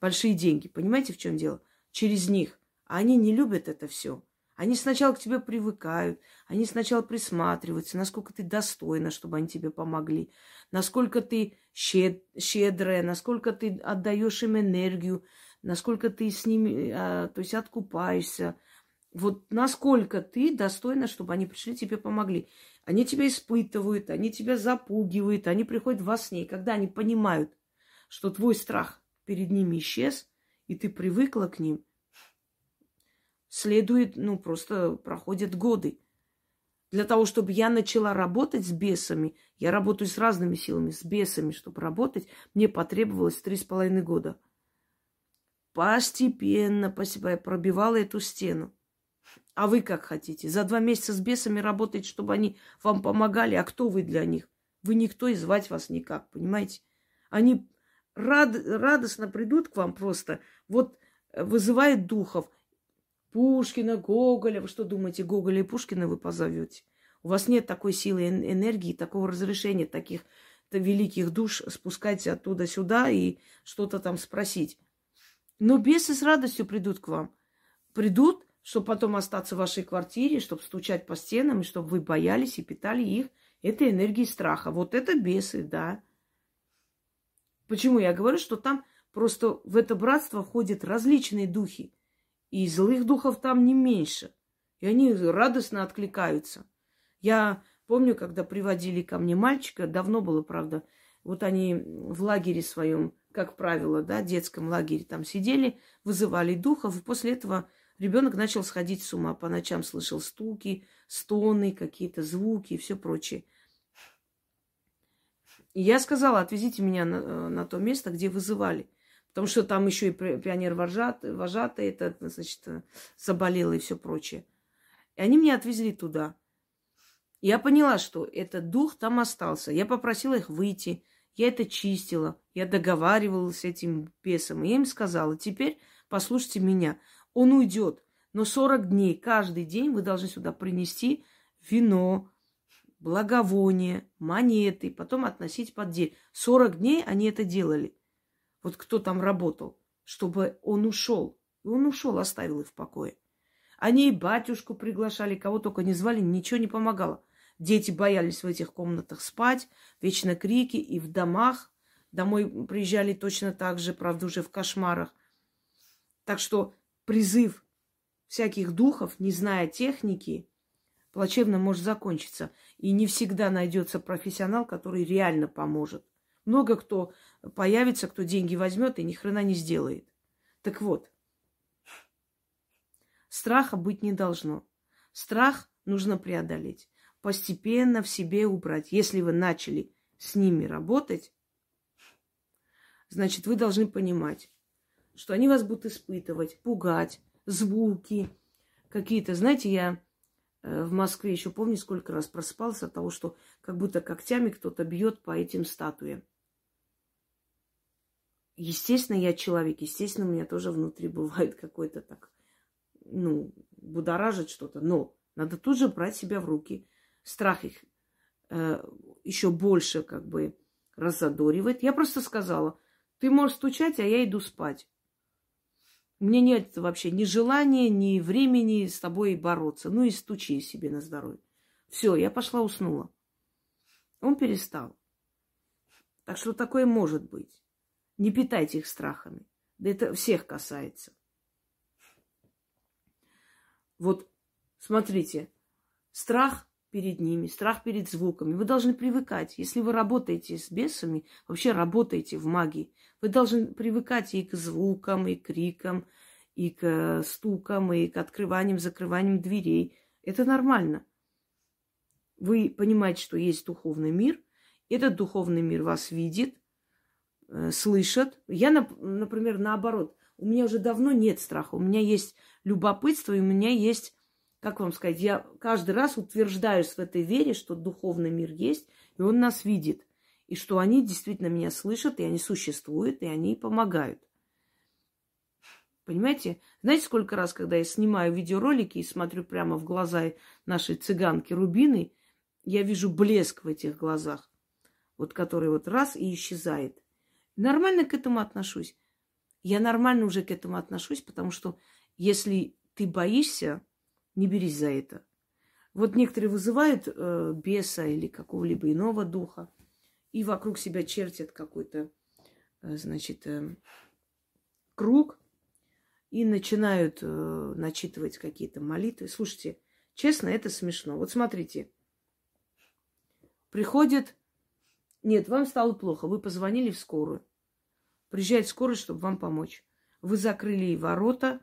большие деньги. Понимаете, в чем дело? Через них. А они не любят это все. Они сначала к тебе привыкают, они сначала присматриваются, насколько ты достойна, чтобы они тебе помогли, насколько ты щед, щедрая, насколько ты отдаешь им энергию, насколько ты с ними, а, то есть откупаешься. Вот насколько ты достойна, чтобы они пришли тебе помогли. Они тебя испытывают, они тебя запугивают, они приходят во сне. И когда они понимают, что твой страх перед ними исчез, и ты привыкла к ним, следует, ну, просто проходят годы. Для того, чтобы я начала работать с бесами, я работаю с разными силами, с бесами, чтобы работать, мне потребовалось три с половиной года. Постепенно, постепенно я пробивала эту стену. А вы как хотите? За два месяца с бесами работать, чтобы они вам помогали. А кто вы для них? Вы никто и звать вас никак, понимаете? Они рад, радостно придут к вам просто. Вот вызывает духов. Пушкина, Гоголя. Вы что думаете, Гоголя и Пушкина вы позовете? У вас нет такой силы энергии, такого разрешения, таких великих душ спускать оттуда сюда и что-то там спросить. Но бесы с радостью придут к вам. Придут, чтобы потом остаться в вашей квартире, чтобы стучать по стенам, и чтобы вы боялись и питали их этой энергией страха. Вот это бесы, да. Почему я говорю, что там просто в это братство входят различные духи. И злых духов там не меньше. И они радостно откликаются. Я помню, когда приводили ко мне мальчика, давно было, правда, вот они в лагере своем, как правило, да, детском лагере там сидели, вызывали духов, и после этого ребенок начал сходить с ума. По ночам слышал стуки, стоны, какие-то звуки и все прочее. И я сказала, отвезите меня на, на то место, где вызывали. Потому что там еще и пионер вожатый, это, значит, заболел и все прочее. И они меня отвезли туда. Я поняла, что этот дух там остался. Я попросила их выйти. Я это чистила. Я договаривалась с этим бесом. И я им сказала, теперь послушайте меня. Он уйдет. Но 40 дней, каждый день вы должны сюда принести вино, благовоние, монеты, потом относить под дверь. 40 дней они это делали вот кто там работал, чтобы он ушел. И он ушел, оставил их в покое. Они и батюшку приглашали, кого только не звали, ничего не помогало. Дети боялись в этих комнатах спать, вечно крики, и в домах. Домой приезжали точно так же, правда, уже в кошмарах. Так что призыв всяких духов, не зная техники, плачевно может закончиться. И не всегда найдется профессионал, который реально поможет. Много кто появится, кто деньги возьмет и ни хрена не сделает. Так вот, страха быть не должно. Страх нужно преодолеть. Постепенно в себе убрать. Если вы начали с ними работать, значит, вы должны понимать, что они вас будут испытывать, пугать, звуки какие-то. Знаете, я э, в Москве еще помню, сколько раз просыпался от того, что как будто когтями кто-то бьет по этим статуям. Естественно, я человек, естественно, у меня тоже внутри бывает какой-то так, ну, будоражит что-то. Но надо тут же брать себя в руки. Страх их э, еще больше как бы разодоривает. Я просто сказала, ты можешь стучать, а я иду спать. Меня нет вообще ни желания, ни времени с тобой бороться. Ну и стучи себе на здоровье. Все, я пошла уснула. Он перестал. Так что такое может быть. Не питайте их страхами. Да это всех касается. Вот, смотрите, страх перед ними, страх перед звуками. Вы должны привыкать. Если вы работаете с бесами, вообще работаете в магии, вы должны привыкать и к звукам, и к крикам, и к стукам, и к открываниям, закрываниям дверей. Это нормально. Вы понимаете, что есть духовный мир. Этот духовный мир вас видит – э, слышат. Я, например, наоборот, у меня уже давно нет страха, у меня есть любопытство, и у меня есть, как вам сказать, я каждый раз утверждаюсь в этой вере, что духовный мир есть, и он нас видит, и что они действительно меня слышат, и они существуют, и они помогают. Понимаете? Знаете, сколько раз, когда я снимаю видеоролики и смотрю прямо в глаза нашей цыганки Рубины, я вижу блеск в этих глазах, вот который вот раз и исчезает. Нормально к этому отношусь. Я нормально уже к этому отношусь, потому что если ты боишься, не берись за это. Вот некоторые вызывают э, беса или какого-либо иного духа, и вокруг себя чертят какой-то, э, значит, э, круг – и начинают э, начитывать какие-то молитвы. Слушайте, честно, это смешно. Вот смотрите, приходит, нет, вам стало плохо, вы позвонили в скорую. Приезжает скорая, чтобы вам помочь. Вы закрыли ворота,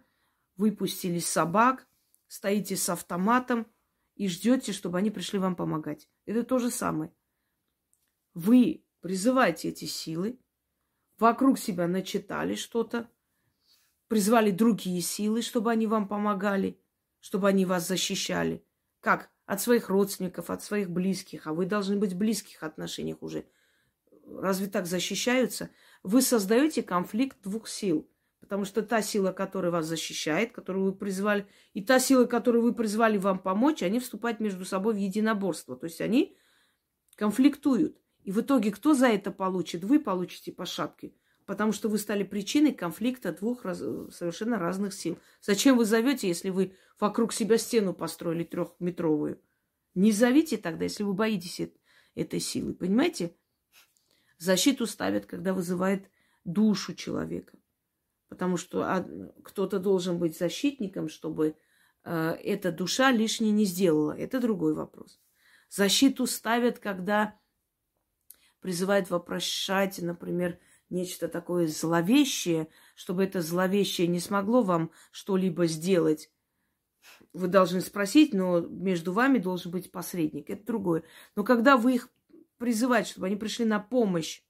выпустили собак, стоите с автоматом и ждете, чтобы они пришли вам помогать. Это то же самое. Вы призываете эти силы, вокруг себя начитали что-то, призвали другие силы, чтобы они вам помогали, чтобы они вас защищали. Как? От своих родственников, от своих близких. А вы должны быть в близких отношениях уже. Разве так защищаются? Вы создаете конфликт двух сил. Потому что та сила, которая вас защищает, которую вы призвали, и та сила, которую вы призвали вам помочь, они вступают между собой в единоборство. То есть они конфликтуют. И в итоге кто за это получит? Вы получите по шапке. Потому что вы стали причиной конфликта двух раз, совершенно разных сил. Зачем вы зовете, если вы вокруг себя стену построили трехметровую? Не зовите тогда, если вы боитесь этой силы. Понимаете? Защиту ставят, когда вызывает душу человека. Потому что кто-то должен быть защитником, чтобы э, эта душа лишней не сделала. Это другой вопрос. Защиту ставят, когда призывают вопрошать, например, нечто такое зловещее, чтобы это зловещее не смогло вам что-либо сделать. Вы должны спросить, но между вами должен быть посредник. Это другое. Но когда вы их призываете, чтобы они пришли на помощь,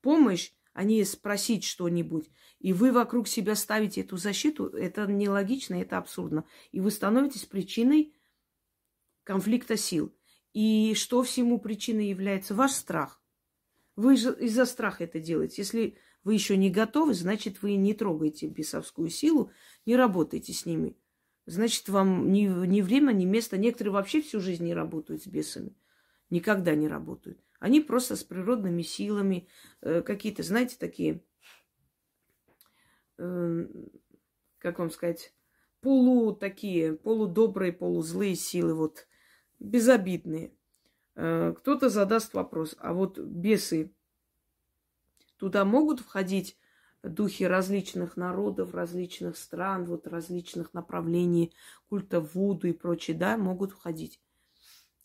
помощь, а не спросить что-нибудь, и вы вокруг себя ставите эту защиту, это нелогично, это абсурдно. И вы становитесь причиной конфликта сил. И что всему причиной является? Ваш страх. Вы же из-за страха это делаете. Если вы еще не готовы, значит, вы не трогаете бесовскую силу, не работаете с ними. Значит, вам ни, ни время, ни место. Некоторые вообще всю жизнь не работают с бесами. Никогда не работают. Они просто с природными силами, э, какие-то, знаете, такие, э, как вам сказать, полу такие, полудобрые, полузлые силы, вот, безобидные. Э, кто-то задаст вопрос, а вот бесы, туда могут входить духи различных народов, различных стран, вот различных направлений культа Вуду и прочее, да, могут входить.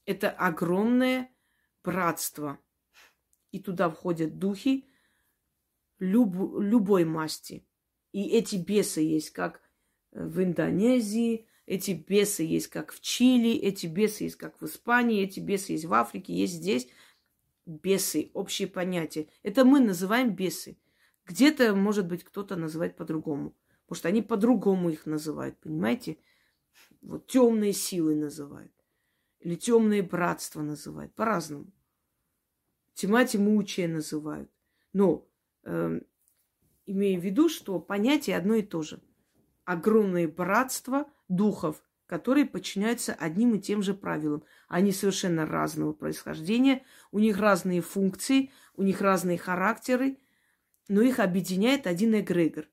Это огромное братство. И туда входят духи люб, любой масти. И эти бесы есть как в Индонезии, эти бесы есть как в Чили, эти бесы есть как в Испании, эти бесы есть в Африке, есть здесь. Бесы, общие понятия. Это мы называем бесы. Где-то, может быть, кто-то называет по-другому. Потому что они по-другому их называют, понимаете? Вот темные силы называют. Или темные братства называют. По-разному. Тьма тьмучая называют. Но э, имея в виду, что понятие одно и то же. Огромное братство – духов, которые подчиняются одним и тем же правилам. Они совершенно разного происхождения, у них разные функции, у них разные характеры, но их объединяет один эгрегор.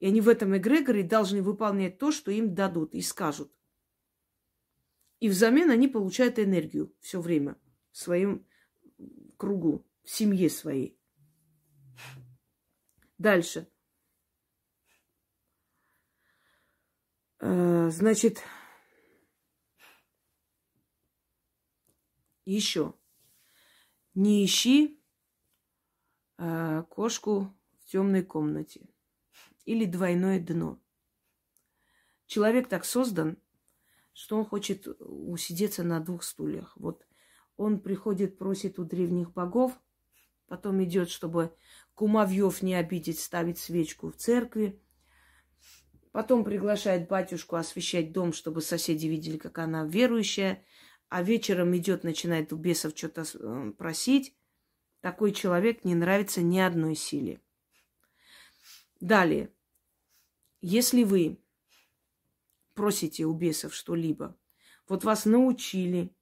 И они в этом эгрегоре должны выполнять то, что им дадут и скажут. И взамен они получают энергию все время в своем кругу, в семье своей. Дальше. Э, значит, еще не ищи э, кошку в темной комнате или двойное дно. Человек так создан, что он хочет усидеться на двух стульях. Вот он приходит, просит у древних богов, потом идет, чтобы кумовьев не обидеть, ставить свечку в церкви. Потом приглашает батюшку освещать дом, чтобы соседи видели, как она верующая. А вечером идет, начинает у бесов что-то э, просить. Такой человек не нравится ни одной силе. Далее. Если вы просите у бесов что-либо, вот вас научили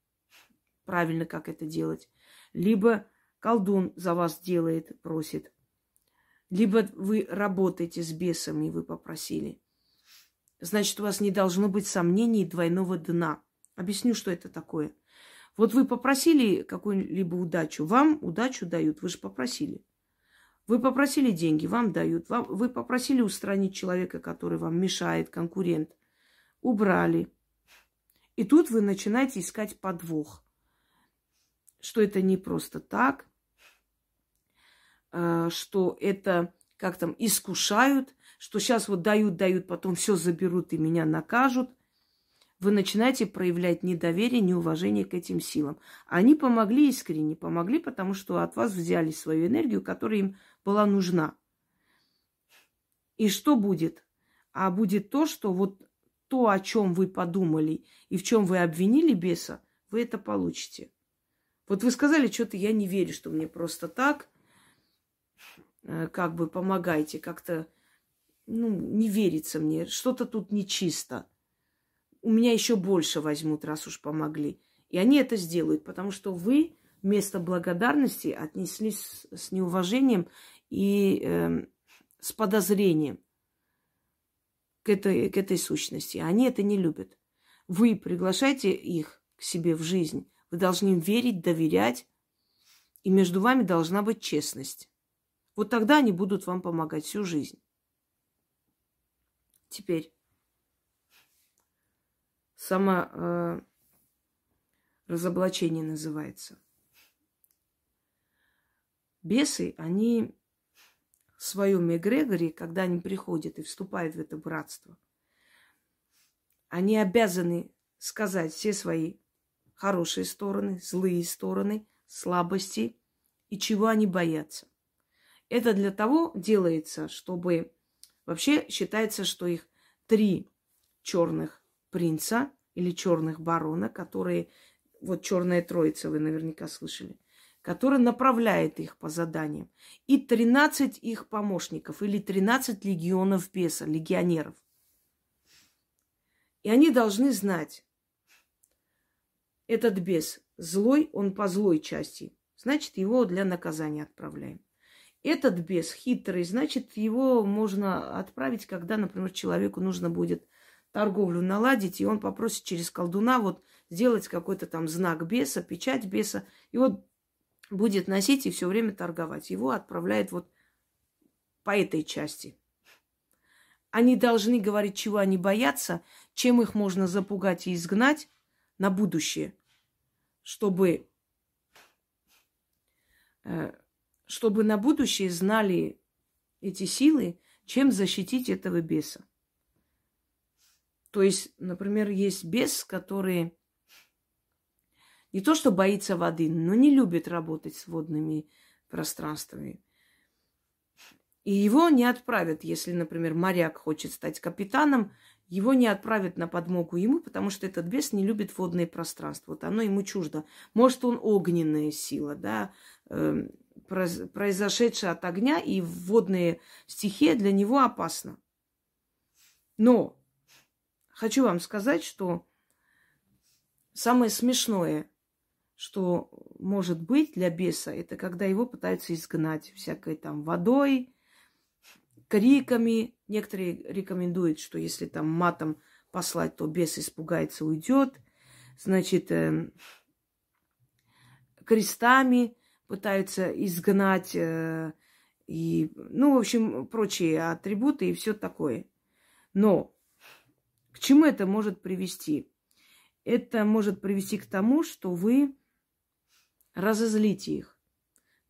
правильно, как это делать, либо колдун за вас делает, просит, либо вы работаете с бесами, и вы попросили. Значит, у вас не должно быть сомнений двойного дна. Объясню, что это такое. Вот вы попросили какую-либо удачу, вам удачу дают, вы же попросили. Вы попросили деньги, вам дают. Вам, вы попросили устранить человека, который вам мешает, конкурент. Убрали. И тут вы начинаете искать подвох. Что это не просто так, а, что это как там искушают, что сейчас вот дают, дают, потом все заберут и меня накажут. Вы начинаете проявлять недоверие, неуважение к этим силам. Они помогли искренне, помогли, потому что от вас взяли свою энергию, которая им была нужна. И что будет? А будет то, что вот то, о чем вы подумали и в чем вы обвинили беса, вы это получите. Вот вы сказали, что-то я не верю, что мне просто так, э, как бы помогайте, как-то, ну, не верится мне, что-то тут нечисто. У меня еще больше возьмут, раз уж помогли. И они это сделают, потому что вы вместо благодарности отнеслись с неуважением и э, с подозрением к этой, к этой сущности. Они это не любят. Вы приглашаете их к себе в жизнь. Вы должны им верить, доверять. И между вами должна быть честность. Вот тогда они будут вам помогать всю жизнь. Теперь само э, разоблачение называется. Бесы, они в своем эгрегоре, когда они приходят и вступают в это братство, они обязаны сказать все свои хорошие стороны, злые стороны, слабости и чего они боятся. Это для того делается, чтобы вообще считается, что их три черных принца или черных барона, которые, вот черная троица, вы наверняка слышали – который направляет их по заданиям, и 13 их помощников или 13 легионов беса, легионеров. И они должны знать, этот бес злой, он по злой части, значит, его для наказания отправляем. Этот бес хитрый, значит, его можно отправить, когда, например, человеку нужно будет торговлю наладить, и он попросит через колдуна вот сделать какой-то там знак беса, печать беса. И вот будет носить и все время торговать. Его отправляют вот по этой части. Они должны говорить, чего они боятся, чем их можно запугать и изгнать на будущее, чтобы, э, чтобы на будущее знали эти силы, чем защитить этого беса. То есть, например, есть бес, который не то, что боится воды, но не любит работать с водными пространствами. И его не отправят, если, например, моряк хочет стать капитаном, его не отправят на подмогу ему, потому что этот бес не любит водные пространства. Вот оно ему чуждо. Может, он огненная сила, да, э, произошедшая от огня, и водные стихия для него опасна. Но хочу вам сказать, что самое смешное что может быть для беса, это когда его пытаются изгнать всякой там водой, криками. Некоторые рекомендуют, что если там матом послать, то бес испугается, уйдет. Значит, э, крестами пытаются изгнать э, и, ну, в общем, прочие атрибуты и все такое. Но к чему это может привести? Это может привести к тому, что вы разозлите их.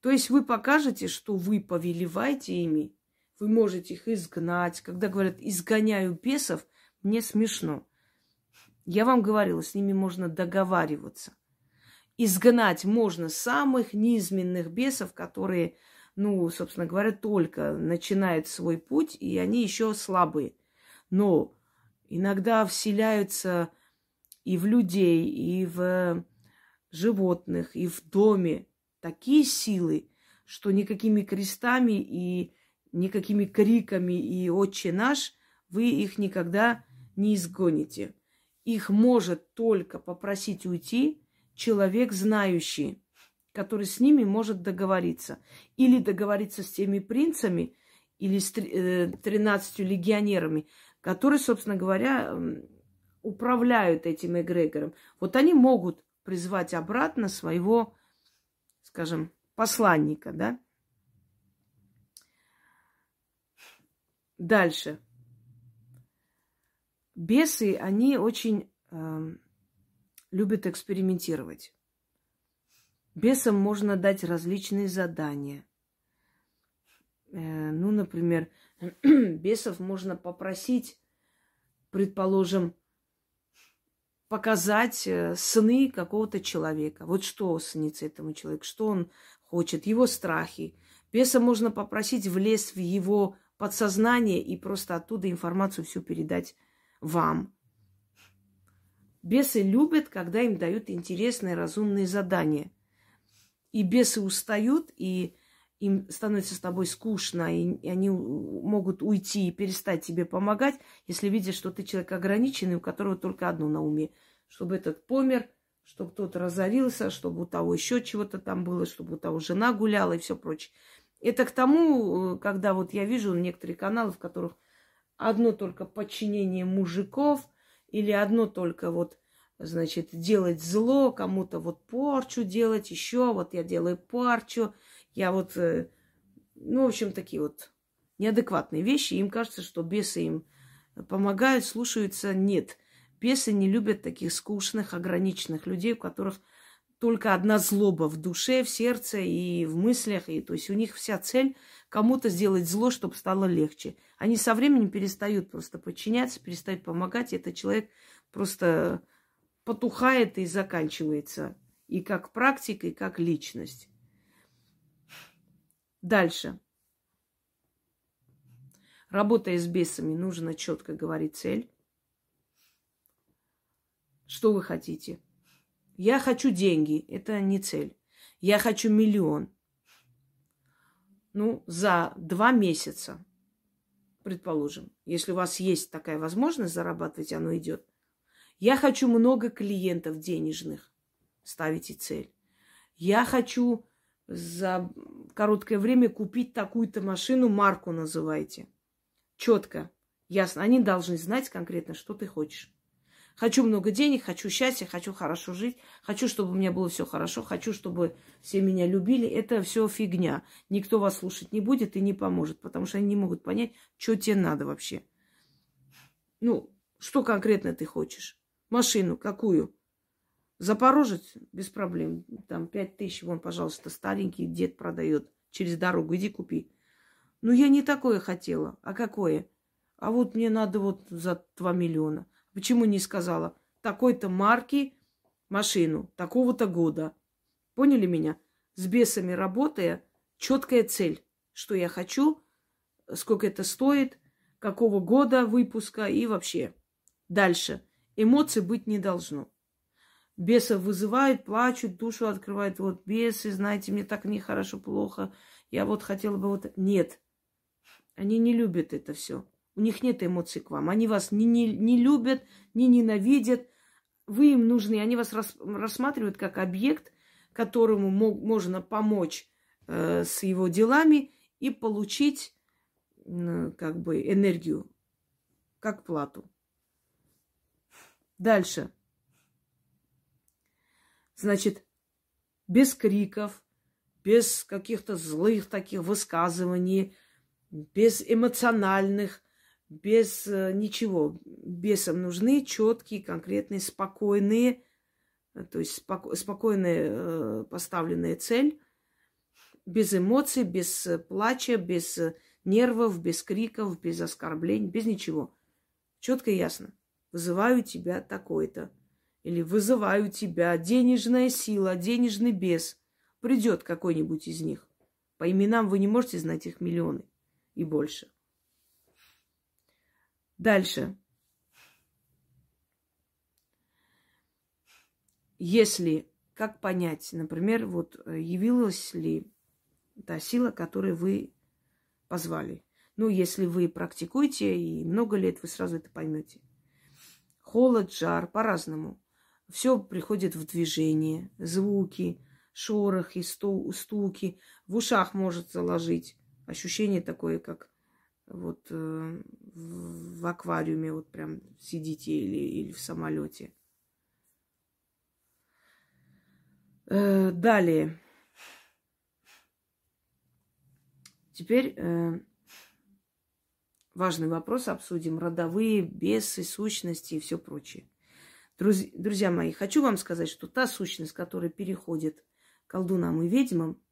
То есть вы покажете, что вы повелеваете ими, вы можете их изгнать. Когда говорят «изгоняю бесов», мне смешно. Я вам говорила, с ними можно договариваться. Изгнать можно самых низменных бесов, которые ну, собственно говоря, только начинают свой путь, и они еще слабые. Но иногда вселяются и в людей, и в животных, и в доме такие силы, что никакими крестами и никакими криками и «Отче наш» вы их никогда не изгоните. Их может только попросить уйти человек знающий, который с ними может договориться. Или договориться с теми принцами, или с э, тринадцатью легионерами, которые, собственно говоря, управляют этим эгрегором. Вот они могут призвать обратно своего, скажем, посланника, да? Дальше. Бесы, они очень э, любят экспериментировать. Бесам можно дать различные задания. Э, ну, например, бесов можно попросить, предположим, показать э, сны какого-то человека. Вот что снится этому человеку, что он хочет, его страхи. Беса можно попросить влезть в его подсознание и просто оттуда информацию всю передать вам. Бесы любят, когда им дают интересные, разумные задания. И бесы устают, и им становится с тобой скучно, и, они могут уйти и перестать тебе помогать, если видят, что ты человек ограниченный, у которого только одно на уме. Чтобы этот помер, чтобы кто-то разорился, чтобы у того еще чего-то там было, чтобы у того жена гуляла и все прочее. Это к тому, э, когда вот я вижу некоторые каналы, в которых одно только подчинение мужиков или одно только вот, значит, делать зло, кому-то вот порчу делать, еще вот я делаю порчу, я вот, э, ну, в общем, такие вот неадекватные вещи. Им кажется, что бесы им помогают, слушаются. Нет, бесы не любят таких скучных, ограниченных людей, у которых только одна злоба в душе, в сердце и в мыслях. И, то есть у них вся цель кому-то сделать зло, чтобы стало легче. Они со временем перестают просто подчиняться, перестают помогать. И этот человек просто потухает и заканчивается. И как практика, и как личность. Дальше. Работая с бесами, нужно четко говорить цель. Что вы хотите? Я хочу деньги. Это не цель. Я хочу миллион. Ну, за два месяца, предположим, если у вас есть такая возможность зарабатывать, оно идет. Я хочу много клиентов денежных. Ставите цель. Я хочу за короткое время купить такую-то машину, марку называйте. Четко, ясно. Они должны знать конкретно, что ты хочешь. Хочу много денег, хочу счастья, хочу хорошо жить, хочу, чтобы у меня было все хорошо, хочу, чтобы все меня любили. Это все фигня. Никто вас слушать не будет и не поможет, потому что они не могут понять, что тебе надо вообще. Ну, что конкретно ты хочешь? Машину какую? Запорожец без проблем. Там пять тысяч, вон, пожалуйста, старенький дед продает через дорогу. Иди купи. Ну, я не такое хотела. А какое? А вот мне надо вот за два миллиона. Почему не сказала такой-то марки машину, такого-то года? Поняли меня? С бесами работая, четкая цель, что я хочу, сколько это стоит, какого года выпуска и вообще. Дальше. Эмоций быть не должно. Бесов вызывают, плачут, душу открывают. Вот бесы, знаете, мне так нехорошо, плохо. Я вот хотела бы вот... Нет. Они не любят это все. У них нет эмоций к вам. Они вас не, не, не любят, не ненавидят. Вы им нужны. Они вас рас, рассматривают как объект, которому мог, можно помочь э, с его делами и получить э, как бы энергию как плату. Дальше. Значит, без криков, без каких-то злых таких высказываний, без эмоциональных без э, ничего. Бесам нужны четкие, конкретные, спокойные, э, то есть споко- спокойная э, поставленная цель, без эмоций, без плача, без нервов, без криков, без оскорблений, без ничего. Четко и ясно. Вызываю тебя такой-то. Или вызываю тебя денежная сила, денежный бес. Придет какой-нибудь из них. По именам вы не можете знать их миллионы и больше. Дальше. Если, как понять, например, вот э, явилась ли та сила, которой вы позвали. Ну, если вы практикуете и много лет, вы сразу это поймете. Холод, жар, по-разному. Все приходит в движение, звуки, шорохи, стуки. В ушах может заложить. Ощущение такое, как вот э, в аквариуме вот прям сидите или, или в самолете. Э, далее. Теперь э, важный вопрос обсудим. Родовые, бесы, сущности и все прочее. Друзья, друзья мои, хочу вам сказать, что та сущность, которая переходит колдунам и ведьмам,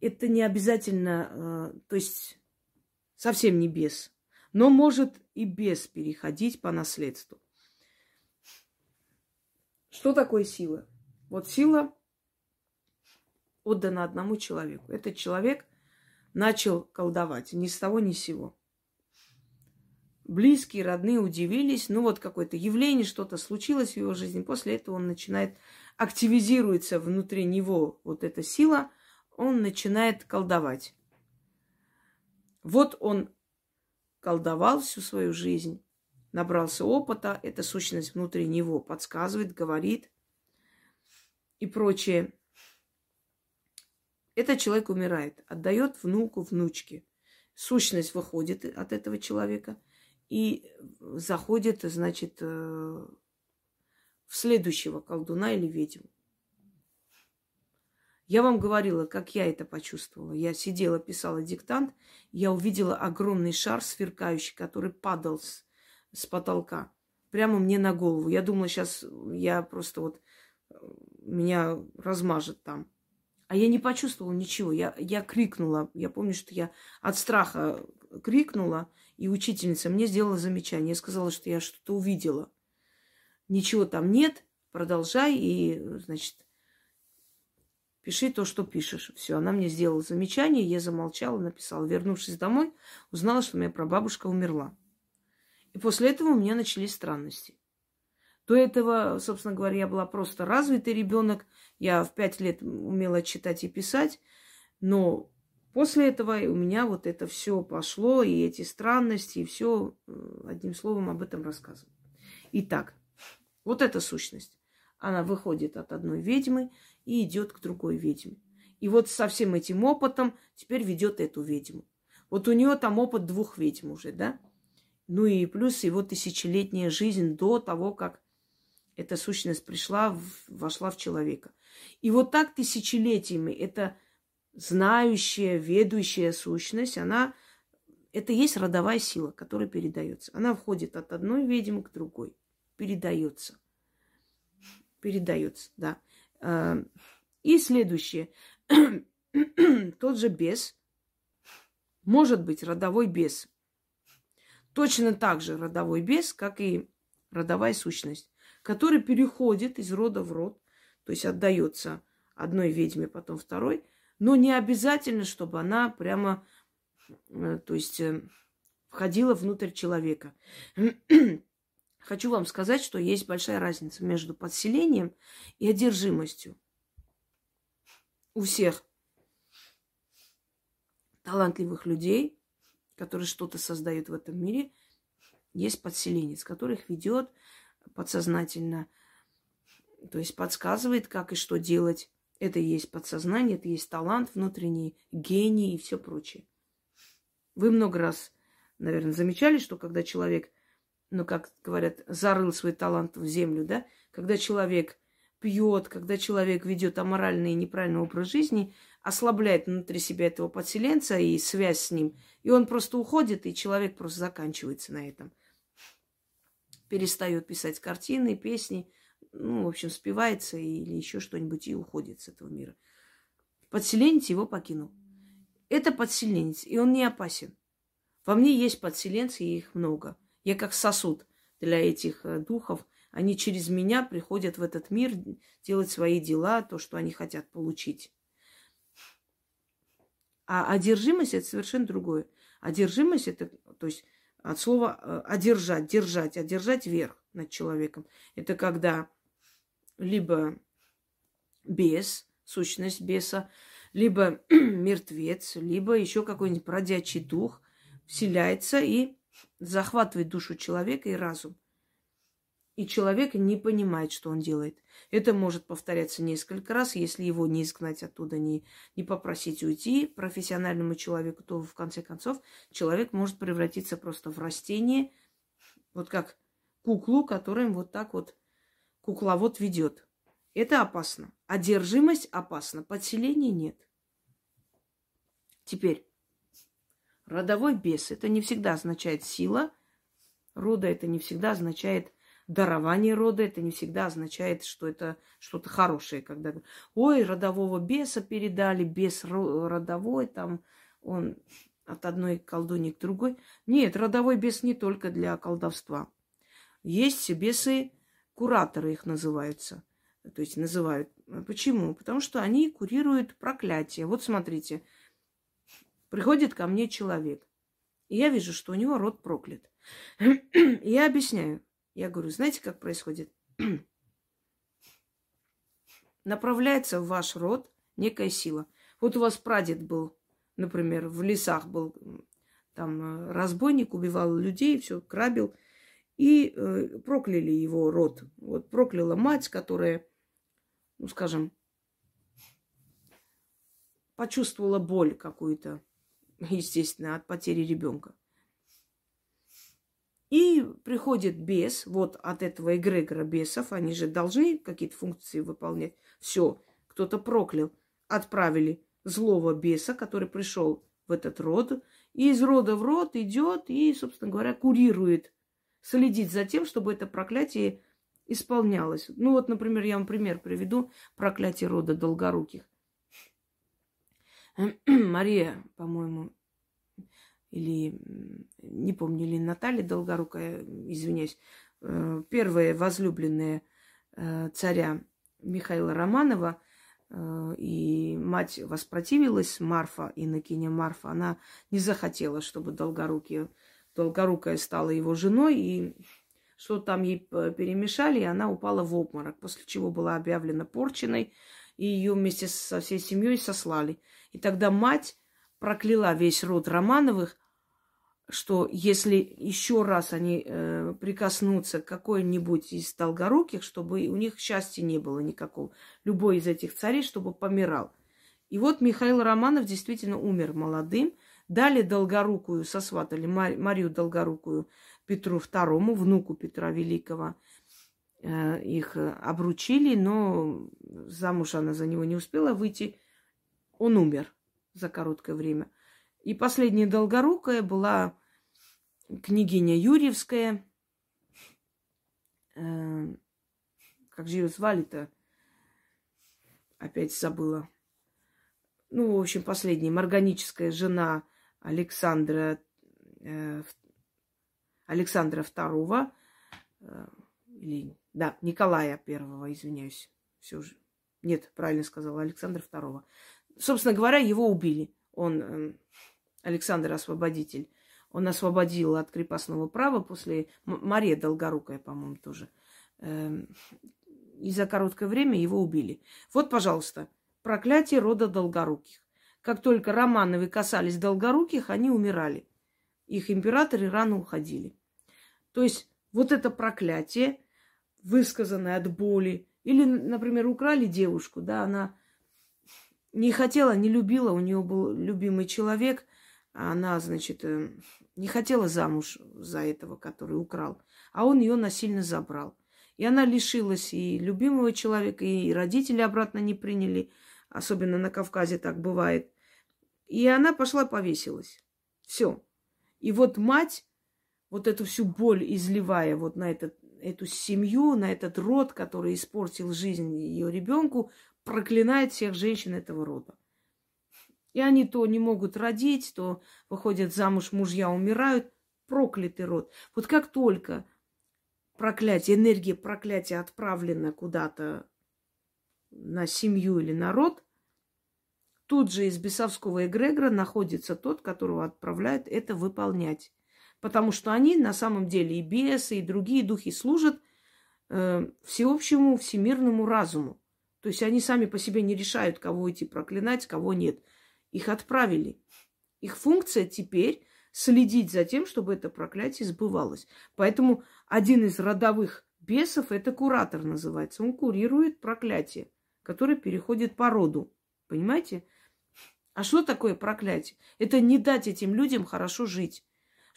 это не обязательно, э, то есть совсем не бес, но может и без переходить по наследству. Что такое сила? Вот сила отдана одному человеку. Этот человек начал колдовать ни с того ни с сего. Близкие, родные удивились. Ну вот какое-то явление, что-то случилось в его жизни. После этого он начинает, активизируется внутри него вот эта сила, он начинает колдовать. Вот он колдовал всю свою жизнь, набрался опыта, эта сущность внутри него подсказывает, говорит и прочее. Этот человек умирает, отдает внуку, внучке. Сущность выходит от этого человека и заходит, значит, э, в следующего колдуна или ведьму. Я вам говорила, как я это почувствовала. Я сидела, писала диктант, я увидела огромный шар сверкающий, который падал с, с потолка прямо мне на голову. Я думала, сейчас я просто вот э, меня размажет там. А я не почувствовала ничего. Я, я крикнула. Я помню, что я от страха крикнула, и учительница мне сделала замечание. Я сказала, что я что-то увидела. Ничего там нет, продолжай, и, значит, пиши то, что пишешь. Все, она мне сделала замечание, я замолчала, написала. Вернувшись домой, узнала, что моя прабабушка умерла. И после этого у меня начались странности. До этого, собственно говоря, я была просто развитый ребенок. Я в пять лет умела читать и писать. Но после этого у меня вот это все пошло, и эти странности, и все, э, одним словом, об этом рассказываю. Итак, вот эта сущность. Она выходит от одной ведьмы и идет к другой ведьме. И вот со всем этим опытом теперь ведет эту ведьму. Вот у нее там опыт двух ведьм уже, да? Ну и плюс его тысячелетняя жизнь до того, как эта сущность пришла, вошла в человека. И вот так тысячелетиями эта знающая, ведущая сущность, она, это есть родовая сила, которая передается. Она входит от одной ведьмы к другой, передается. Передается, да. А, и следующее. Тот же бес, может быть родовой бес. Точно так же родовой бес, как и родовая сущность который переходит из рода в род, то есть отдается одной ведьме, потом второй, но не обязательно, чтобы она прямо, э, то есть э, входила внутрь человека. Хочу вам сказать, что есть большая разница между подселением и одержимостью. У всех талантливых людей, которые что-то создают в этом мире, есть подселенец, которых ведет подсознательно, то есть подсказывает, как и что делать. Это и есть подсознание, это и есть талант внутренний, гений и все прочее. Вы много раз, наверное, замечали, что когда человек, ну, как говорят, зарыл свой талант в землю, да, когда человек пьет, когда человек ведет аморальный и неправильный образ жизни, ослабляет внутри себя этого подселенца и связь с ним, и он просто уходит, и человек просто заканчивается на этом перестает писать картины, песни, ну, в общем, спивается или еще что-нибудь и уходит с этого мира. Подселенец его покинул. Это подселенец, и он не опасен. Во мне есть подселенцы, и их много. Я как сосуд для этих э, духов. Они через меня приходят в этот мир делать свои дела, то, что они хотят получить. А одержимость это совершенно другое. Одержимость это, то есть от слова э, одержать, держать, одержать верх над человеком. Это когда либо бес, сущность беса, либо мертвец, либо еще какой-нибудь бродячий дух вселяется и захватывает душу человека и разум. И человек не понимает, что он делает. Это может повторяться несколько раз. Если его не изгнать оттуда, не, не попросить уйти профессиональному человеку, то в конце концов человек может превратиться просто в растение, вот как куклу, которым вот так вот кукловод ведет. Это опасно. Одержимость опасна, подселения нет. Теперь, родовой бес – это не всегда означает сила рода, это не всегда означает дарование рода, это не всегда означает, что это что-то хорошее, когда, ой, родового беса передали, бес родовой, там он от одной колдуньи к другой. Нет, родовой бес не только для колдовства. Есть бесы, кураторы их называются. То есть называют. Почему? Потому что они курируют проклятие. Вот смотрите, приходит ко мне человек, и я вижу, что у него род проклят. я объясняю. Я говорю, знаете, как происходит? Направляется в ваш род некая сила. Вот у вас прадед был, например, в лесах был, там э, разбойник, убивал людей, все грабил – и э, прокляли его род. Вот прокляла мать, которая, ну, скажем, почувствовала боль какую-то, естественно, от потери ребенка. И приходит бес, вот от этого эгрегора бесов, они же должны какие-то функции выполнять. Все, кто-то проклял, отправили злого беса, который пришел в этот род, и из рода в род идет и, собственно говоря, курирует следить за тем, чтобы это проклятие исполнялось. Ну вот, например, я вам пример приведу. Проклятие рода долгоруких. Мария, по-моему, или не помню, или Наталья Долгорукая, извиняюсь, э, первая возлюбленная э, царя Михаила Романова, э, и мать воспротивилась, Марфа, инокиня Марфа, она не захотела, чтобы Долгорукие Долгорукая стала его женой, и что там ей перемешали, и она упала в обморок, после чего была объявлена порченной, и ее вместе со всей семьей сослали. И тогда мать прокляла весь род Романовых, что если еще раз они э, прикоснутся к какой-нибудь из долгоруких, чтобы у них счастья не было никакого, любой из этих царей, чтобы помирал. И вот Михаил Романов действительно умер молодым, Дали Долгорукую, сосватали Марию Долгорукую Петру II, внуку Петра Великого. Э, их обручили, но замуж она за него не успела выйти. Он умер за короткое время. И последняя Долгорукая была княгиня Юрьевская. Э, как же ее звали-то? Опять забыла. Ну, в общем, последняя, морганическая жена Александра, э, Александра II, э, или, да, Николая Первого, извиняюсь, все же. Нет, правильно сказала, Александра II. Собственно говоря, его убили. Он, э, Александр Освободитель, он освободил от крепостного права после... Мария Долгорукая, по-моему, тоже. Э, и за короткое время его убили. Вот, пожалуйста, проклятие рода Долгоруких. Как только Романовы касались долгоруких, они умирали. Их императоры рано уходили. То есть вот это проклятие, высказанное от боли, или, например, украли девушку, да, она не хотела, не любила, у нее был любимый человек, а она, значит, э, не хотела замуж за этого, который украл, а он ее насильно забрал. И она лишилась и любимого человека, и родители обратно не приняли, особенно на Кавказе так бывает. И она пошла повесилась. Все. И вот мать, вот эту всю боль изливая вот на этот, эту семью, на этот род, который испортил жизнь ее ребенку, проклинает всех женщин этого рода. И они то не могут родить, то выходят замуж, мужья умирают. Проклятый род. Вот как только проклятие, энергия проклятия отправлена куда-то на семью или народ, тут же из бесовского эгрегора находится тот, которого отправляют это выполнять. Потому что они на самом деле и бесы, и другие духи служат э, всеобщему, всемирному разуму. То есть они сами по себе не решают, кого идти проклинать, кого нет. Их отправили. Их функция теперь следить за тем, чтобы это проклятие сбывалось. Поэтому один из родовых бесов, это куратор называется, он курирует проклятие, которое переходит по роду. Понимаете? А что такое проклятие? Это не дать этим людям хорошо жить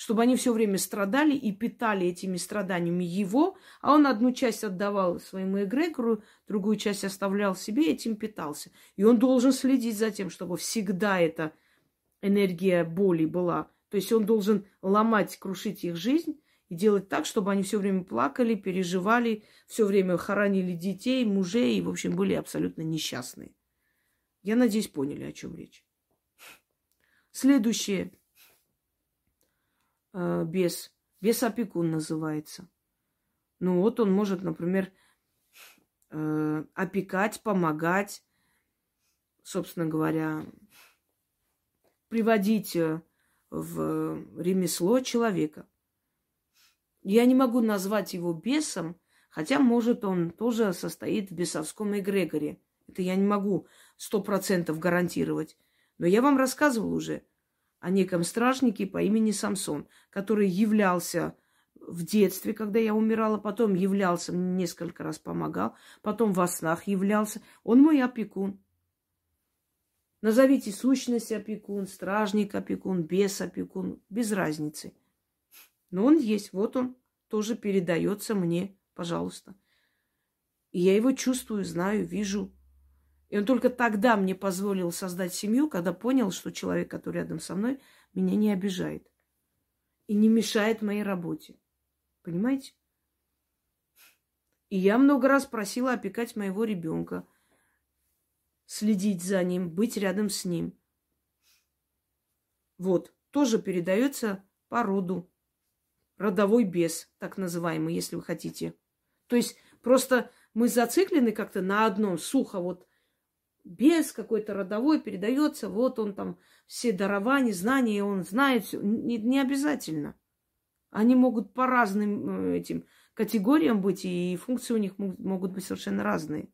чтобы они все время страдали и питали этими страданиями его, а он одну часть отдавал своему эгрегору, другую часть оставлял себе, этим питался. И он должен следить за тем, чтобы всегда эта энергия боли была. То есть он должен ломать, крушить их жизнь и делать так, чтобы они все время плакали, переживали, все время хоронили детей, мужей и, в общем, были абсолютно несчастные. Я надеюсь, поняли, о чем речь. Следующее э, бес. Бес-опекун называется. Ну вот он может, например, э, опекать, помогать, собственно говоря, приводить э, в ремесло человека. Я не могу назвать его бесом, хотя, может, он тоже состоит в бесовском эгрегоре. Это я не могу сто процентов гарантировать. Но я вам рассказывал уже – о неком стражнике по имени Самсон, который являлся в детстве, когда я умирала, потом являлся, несколько раз помогал, потом во снах являлся. Он мой опекун. Назовите сущность опекун, стражник опекун, бес опекун, без разницы. Но он есть, вот он, тоже передается мне, пожалуйста. И я его чувствую, знаю, вижу. И он только тогда мне позволил создать семью, когда понял, что человек, который рядом со мной, меня не обижает и не мешает моей работе. Понимаете? И я много раз просила опекать моего ребенка, следить за ним, быть рядом с ним. Вот, тоже передается по роду. Родовой бес, так называемый, если вы хотите. То есть просто мы зациклены как-то на одном сухо, вот без какой-то родовой передается, вот он там все дарования, знания, он знает все. Не, не обязательно. Они могут по разным э, этим категориям быть, и функции у них могут быть совершенно разные.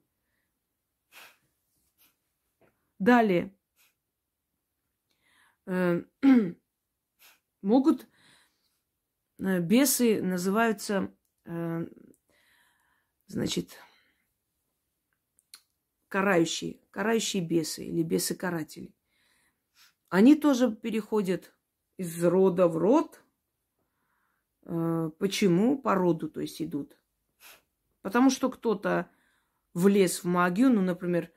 Далее. Э, могут э, бесы называются, значит, карающие, карающие бесы или бесы-каратели. Они тоже переходят из рода в род. Э, почему? По роду, то есть идут. Потому что кто-то влез в магию, ну, например,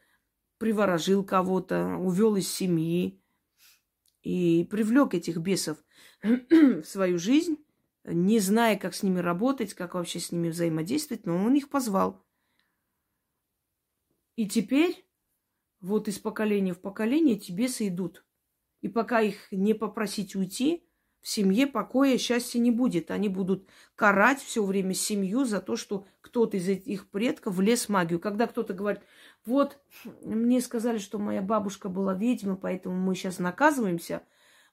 приворожил кого-то, увел из семьи и привлек этих бесов в свою жизнь, не зная, как с ними работать, как вообще с ними взаимодействовать, но он их позвал. И теперь вот из поколения в поколение эти бесы идут. И пока их не попросить уйти, в семье покоя, счастья не будет. Они будут карать все время семью за то, что кто-то из их предков влез в магию. Когда кто-то говорит, вот, мне сказали, что моя бабушка была ведьма, поэтому мы сейчас наказываемся.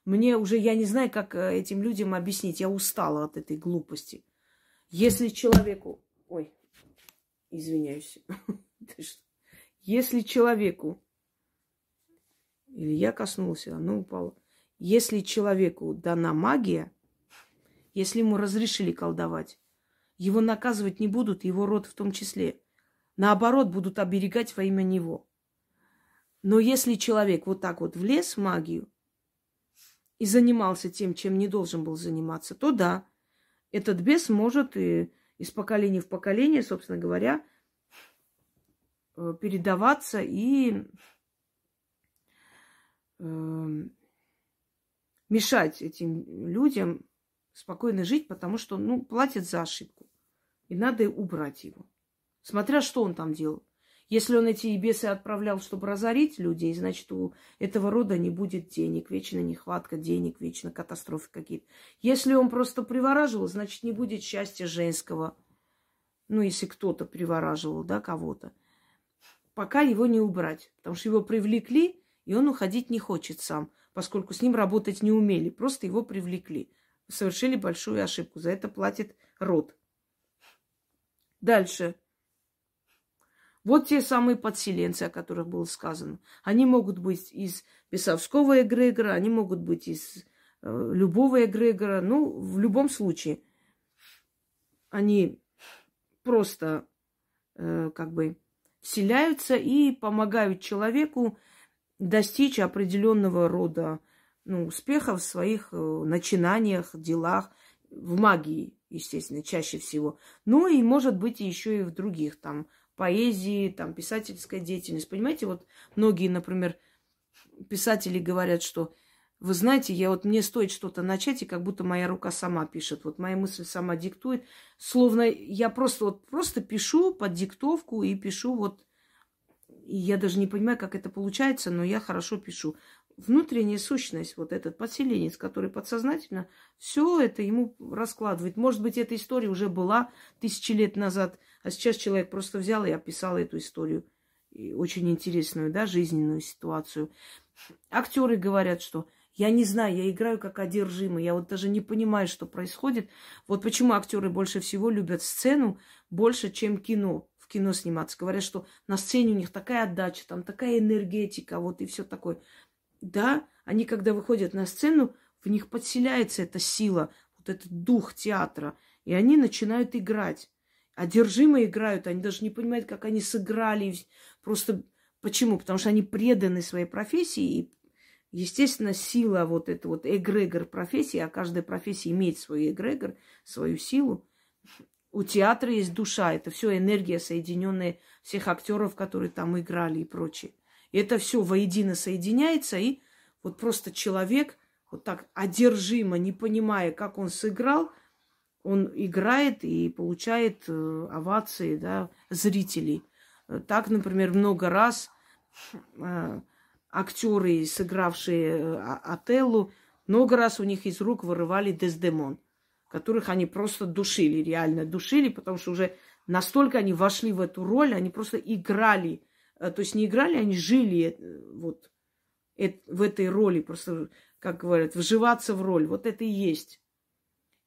Мне уже, я не знаю, как э, этим людям объяснить. Я устала от этой глупости. Если человеку... Ой, извиняюсь. Если человеку, или я коснулся, оно упало. Если человеку дана магия, если ему разрешили колдовать, его наказывать не будут, его род в том числе. Наоборот, будут оберегать во имя него. Но если человек вот так вот влез в магию и занимался тем, чем не должен был заниматься, то да, этот бес может и из поколения в поколение, собственно говоря, передаваться и э, мешать этим людям спокойно жить, потому что, ну, платят за ошибку. И надо убрать его. Смотря, что он там делал. Если он эти бесы отправлял, чтобы разорить людей, значит, у этого рода не будет денег, вечно нехватка денег, вечно катастрофы какие-то. Если он просто привораживал, значит, не будет счастья женского. Ну, если кто-то привораживал, да, кого-то пока его не убрать. Потому что его привлекли, И он уходить не хочет сам, поскольку с ним работать не умели, просто его привлекли. Совершили большую ошибку, за это платит род. Дальше. Вот те самые подселенцы, о которых было сказано. Они могут быть из бесовского эгрегора, они могут быть из э, любого эгрегора. Ну, в любом случае, они просто э, как бы вселяются и помогают человеку достичь определенного рода ну, успехов в своих э, начинаниях, делах, в магии, естественно, чаще всего. Ну и, может быть, еще и в других, там, поэзии, там, писательская деятельность. Понимаете, вот многие, например, писатели говорят, что вы знаете, я вот мне стоит что-то начать, и как будто моя рука сама пишет. Вот моя мысль сама диктует. Словно я просто вот просто пишу под диктовку и пишу вот. И я даже не понимаю, как это получается, но я хорошо пишу. Внутренняя сущность, вот этот подселенец, который подсознательно все это ему раскладывает. Может быть, эта история уже была тысячи лет назад, а сейчас человек просто взял и описал эту историю. И очень интересную, да, жизненную ситуацию. Актеры говорят, что я не знаю, я играю как одержимый. Я вот даже не понимаю, что происходит. Вот почему актеры больше всего любят сцену больше, чем кино. В кино сниматься. Говорят, что на сцене у них такая отдача, там такая энергетика, вот и все такое. Да, они когда выходят на сцену, в них подселяется эта сила, вот этот дух театра. И они начинают играть. Одержимо играют, они даже не понимают, как они сыграли. Просто почему? Потому что они преданы своей профессии и Естественно, сила вот это вот эгрегор профессии, а каждая профессия имеет свой эгрегор, свою силу. У театра есть душа, это все энергия, соединенная всех актеров, которые там играли и прочее. И это все воедино соединяется, и вот просто человек вот так одержимо, не понимая, как он сыграл, он играет и получает э, овации да, зрителей. Так, например, много раз э, актеры, сыгравшие э, Отеллу, много раз у них из рук вырывали Дездемон, которых они просто душили, реально душили, потому что уже настолько они вошли в эту роль, они просто играли, э, то есть не играли, они жили э, вот в этой роли, просто, как говорят, вживаться в роль. Вот это и есть.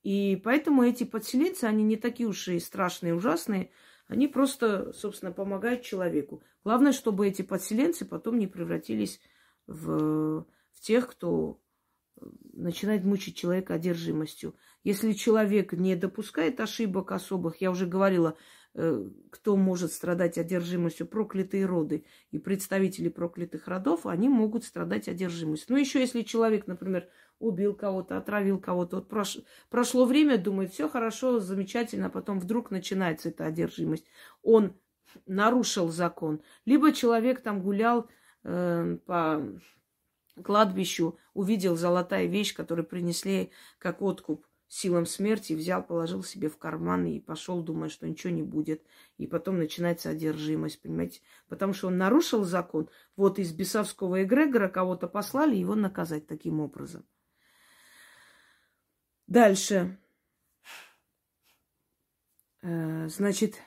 И поэтому эти подселенцы, они не такие уж и страшные, ужасные, они просто, собственно, помогают человеку. Главное, чтобы эти подселенцы потом не превратились в, в тех, кто э, начинает мучить человека одержимостью. Если человек не допускает ошибок особых, я уже говорила, э, кто может страдать одержимостью, проклятые роды и представители проклятых родов, они могут страдать одержимостью. Ну, еще если человек, например, убил кого-то, отравил кого-то. Вот прош... прошло время, думает, все хорошо, замечательно, а потом вдруг начинается эта одержимость. Он нарушил закон. Либо человек там гулял э, по кладбищу, увидел золотая вещь, которую принесли как откуп силам смерти, взял, положил себе в карман и пошел, думая, что ничего не будет. И потом начинается одержимость, понимаете? Потому что он нарушил закон. Вот из бесовского эгрегора кого-то послали его наказать таким образом. Дальше. Э, значит,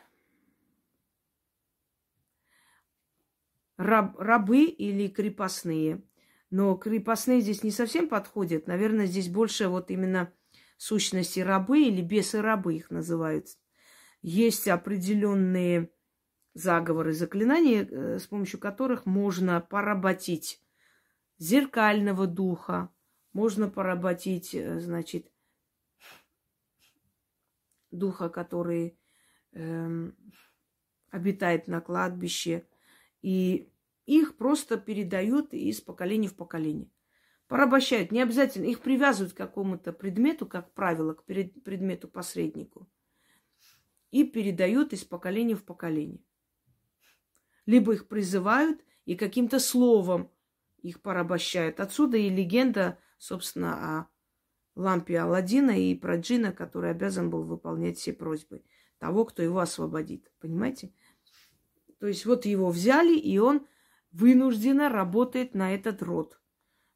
раб, рабы или крепостные. Но крепостные здесь не совсем подходят. Наверное, здесь больше вот именно сущности рабы или бесы-рабы их называют. Есть определенные заговоры, заклинания, э, с помощью которых можно поработить зеркального духа, можно поработить, э, значит, духа, который э, обитает на кладбище. И их просто передают из поколения в поколение. Порабощают. Не обязательно. Их привязывают к какому-то предмету, как правило, к предмету-посреднику. И передают из поколения в поколение. Либо их призывают и каким-то словом их порабощают. Отсюда и легенда, собственно, о лампе Алладина и про джина, который обязан был выполнять все просьбы того, кто его освободит. Понимаете? То есть вот его взяли, и он вынужденно работает на этот род.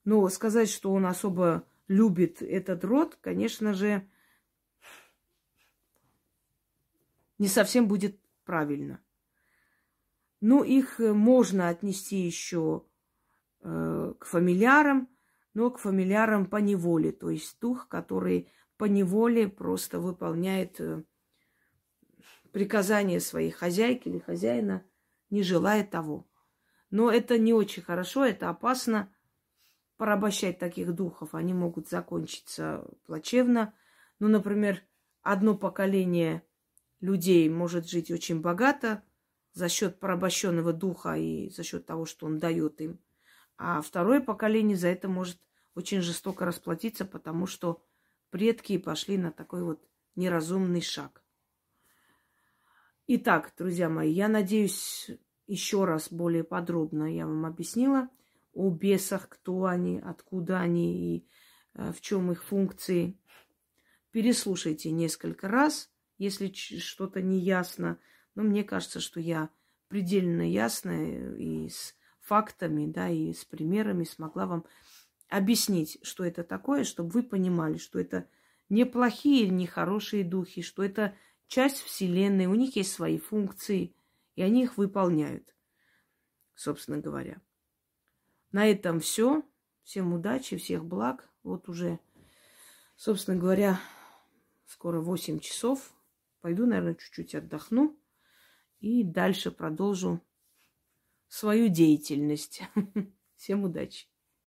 Но сказать, что он особо любит этот род, конечно же, не совсем будет правильно. Ну, их можно отнести еще э, э, к фамильярам, но к фамильярам по неволе, то есть дух, который по неволе просто выполняет э, приказания своей хозяйки или хозяина, не желая того. Но это не очень хорошо, это опасно порабощать таких духов. Они могут закончиться плачевно. Ну, например, одно поколение людей может жить очень богато за счет порабощенного духа и за счет того, что он дает им. А второе поколение за это может очень жестоко расплатиться, потому что предки пошли на такой вот неразумный шаг. Итак, друзья мои, я надеюсь, еще раз более подробно я вам объяснила о бесах, кто они, откуда они и э, в чем их функции. Переслушайте несколько раз, если что-то не ясно. Но мне кажется, что я предельно ясно и с фактами, да, и с примерами смогла вам объяснить, что это такое, чтобы вы понимали, что это не плохие, не хорошие духи, что это часть Вселенной, у них есть свои функции, и они их выполняют, собственно говоря. На этом все. Всем удачи, всех благ. Вот уже, собственно говоря, скоро 8 часов. Пойду, наверное, чуть-чуть отдохну и дальше продолжу свою деятельность. Всем удачи!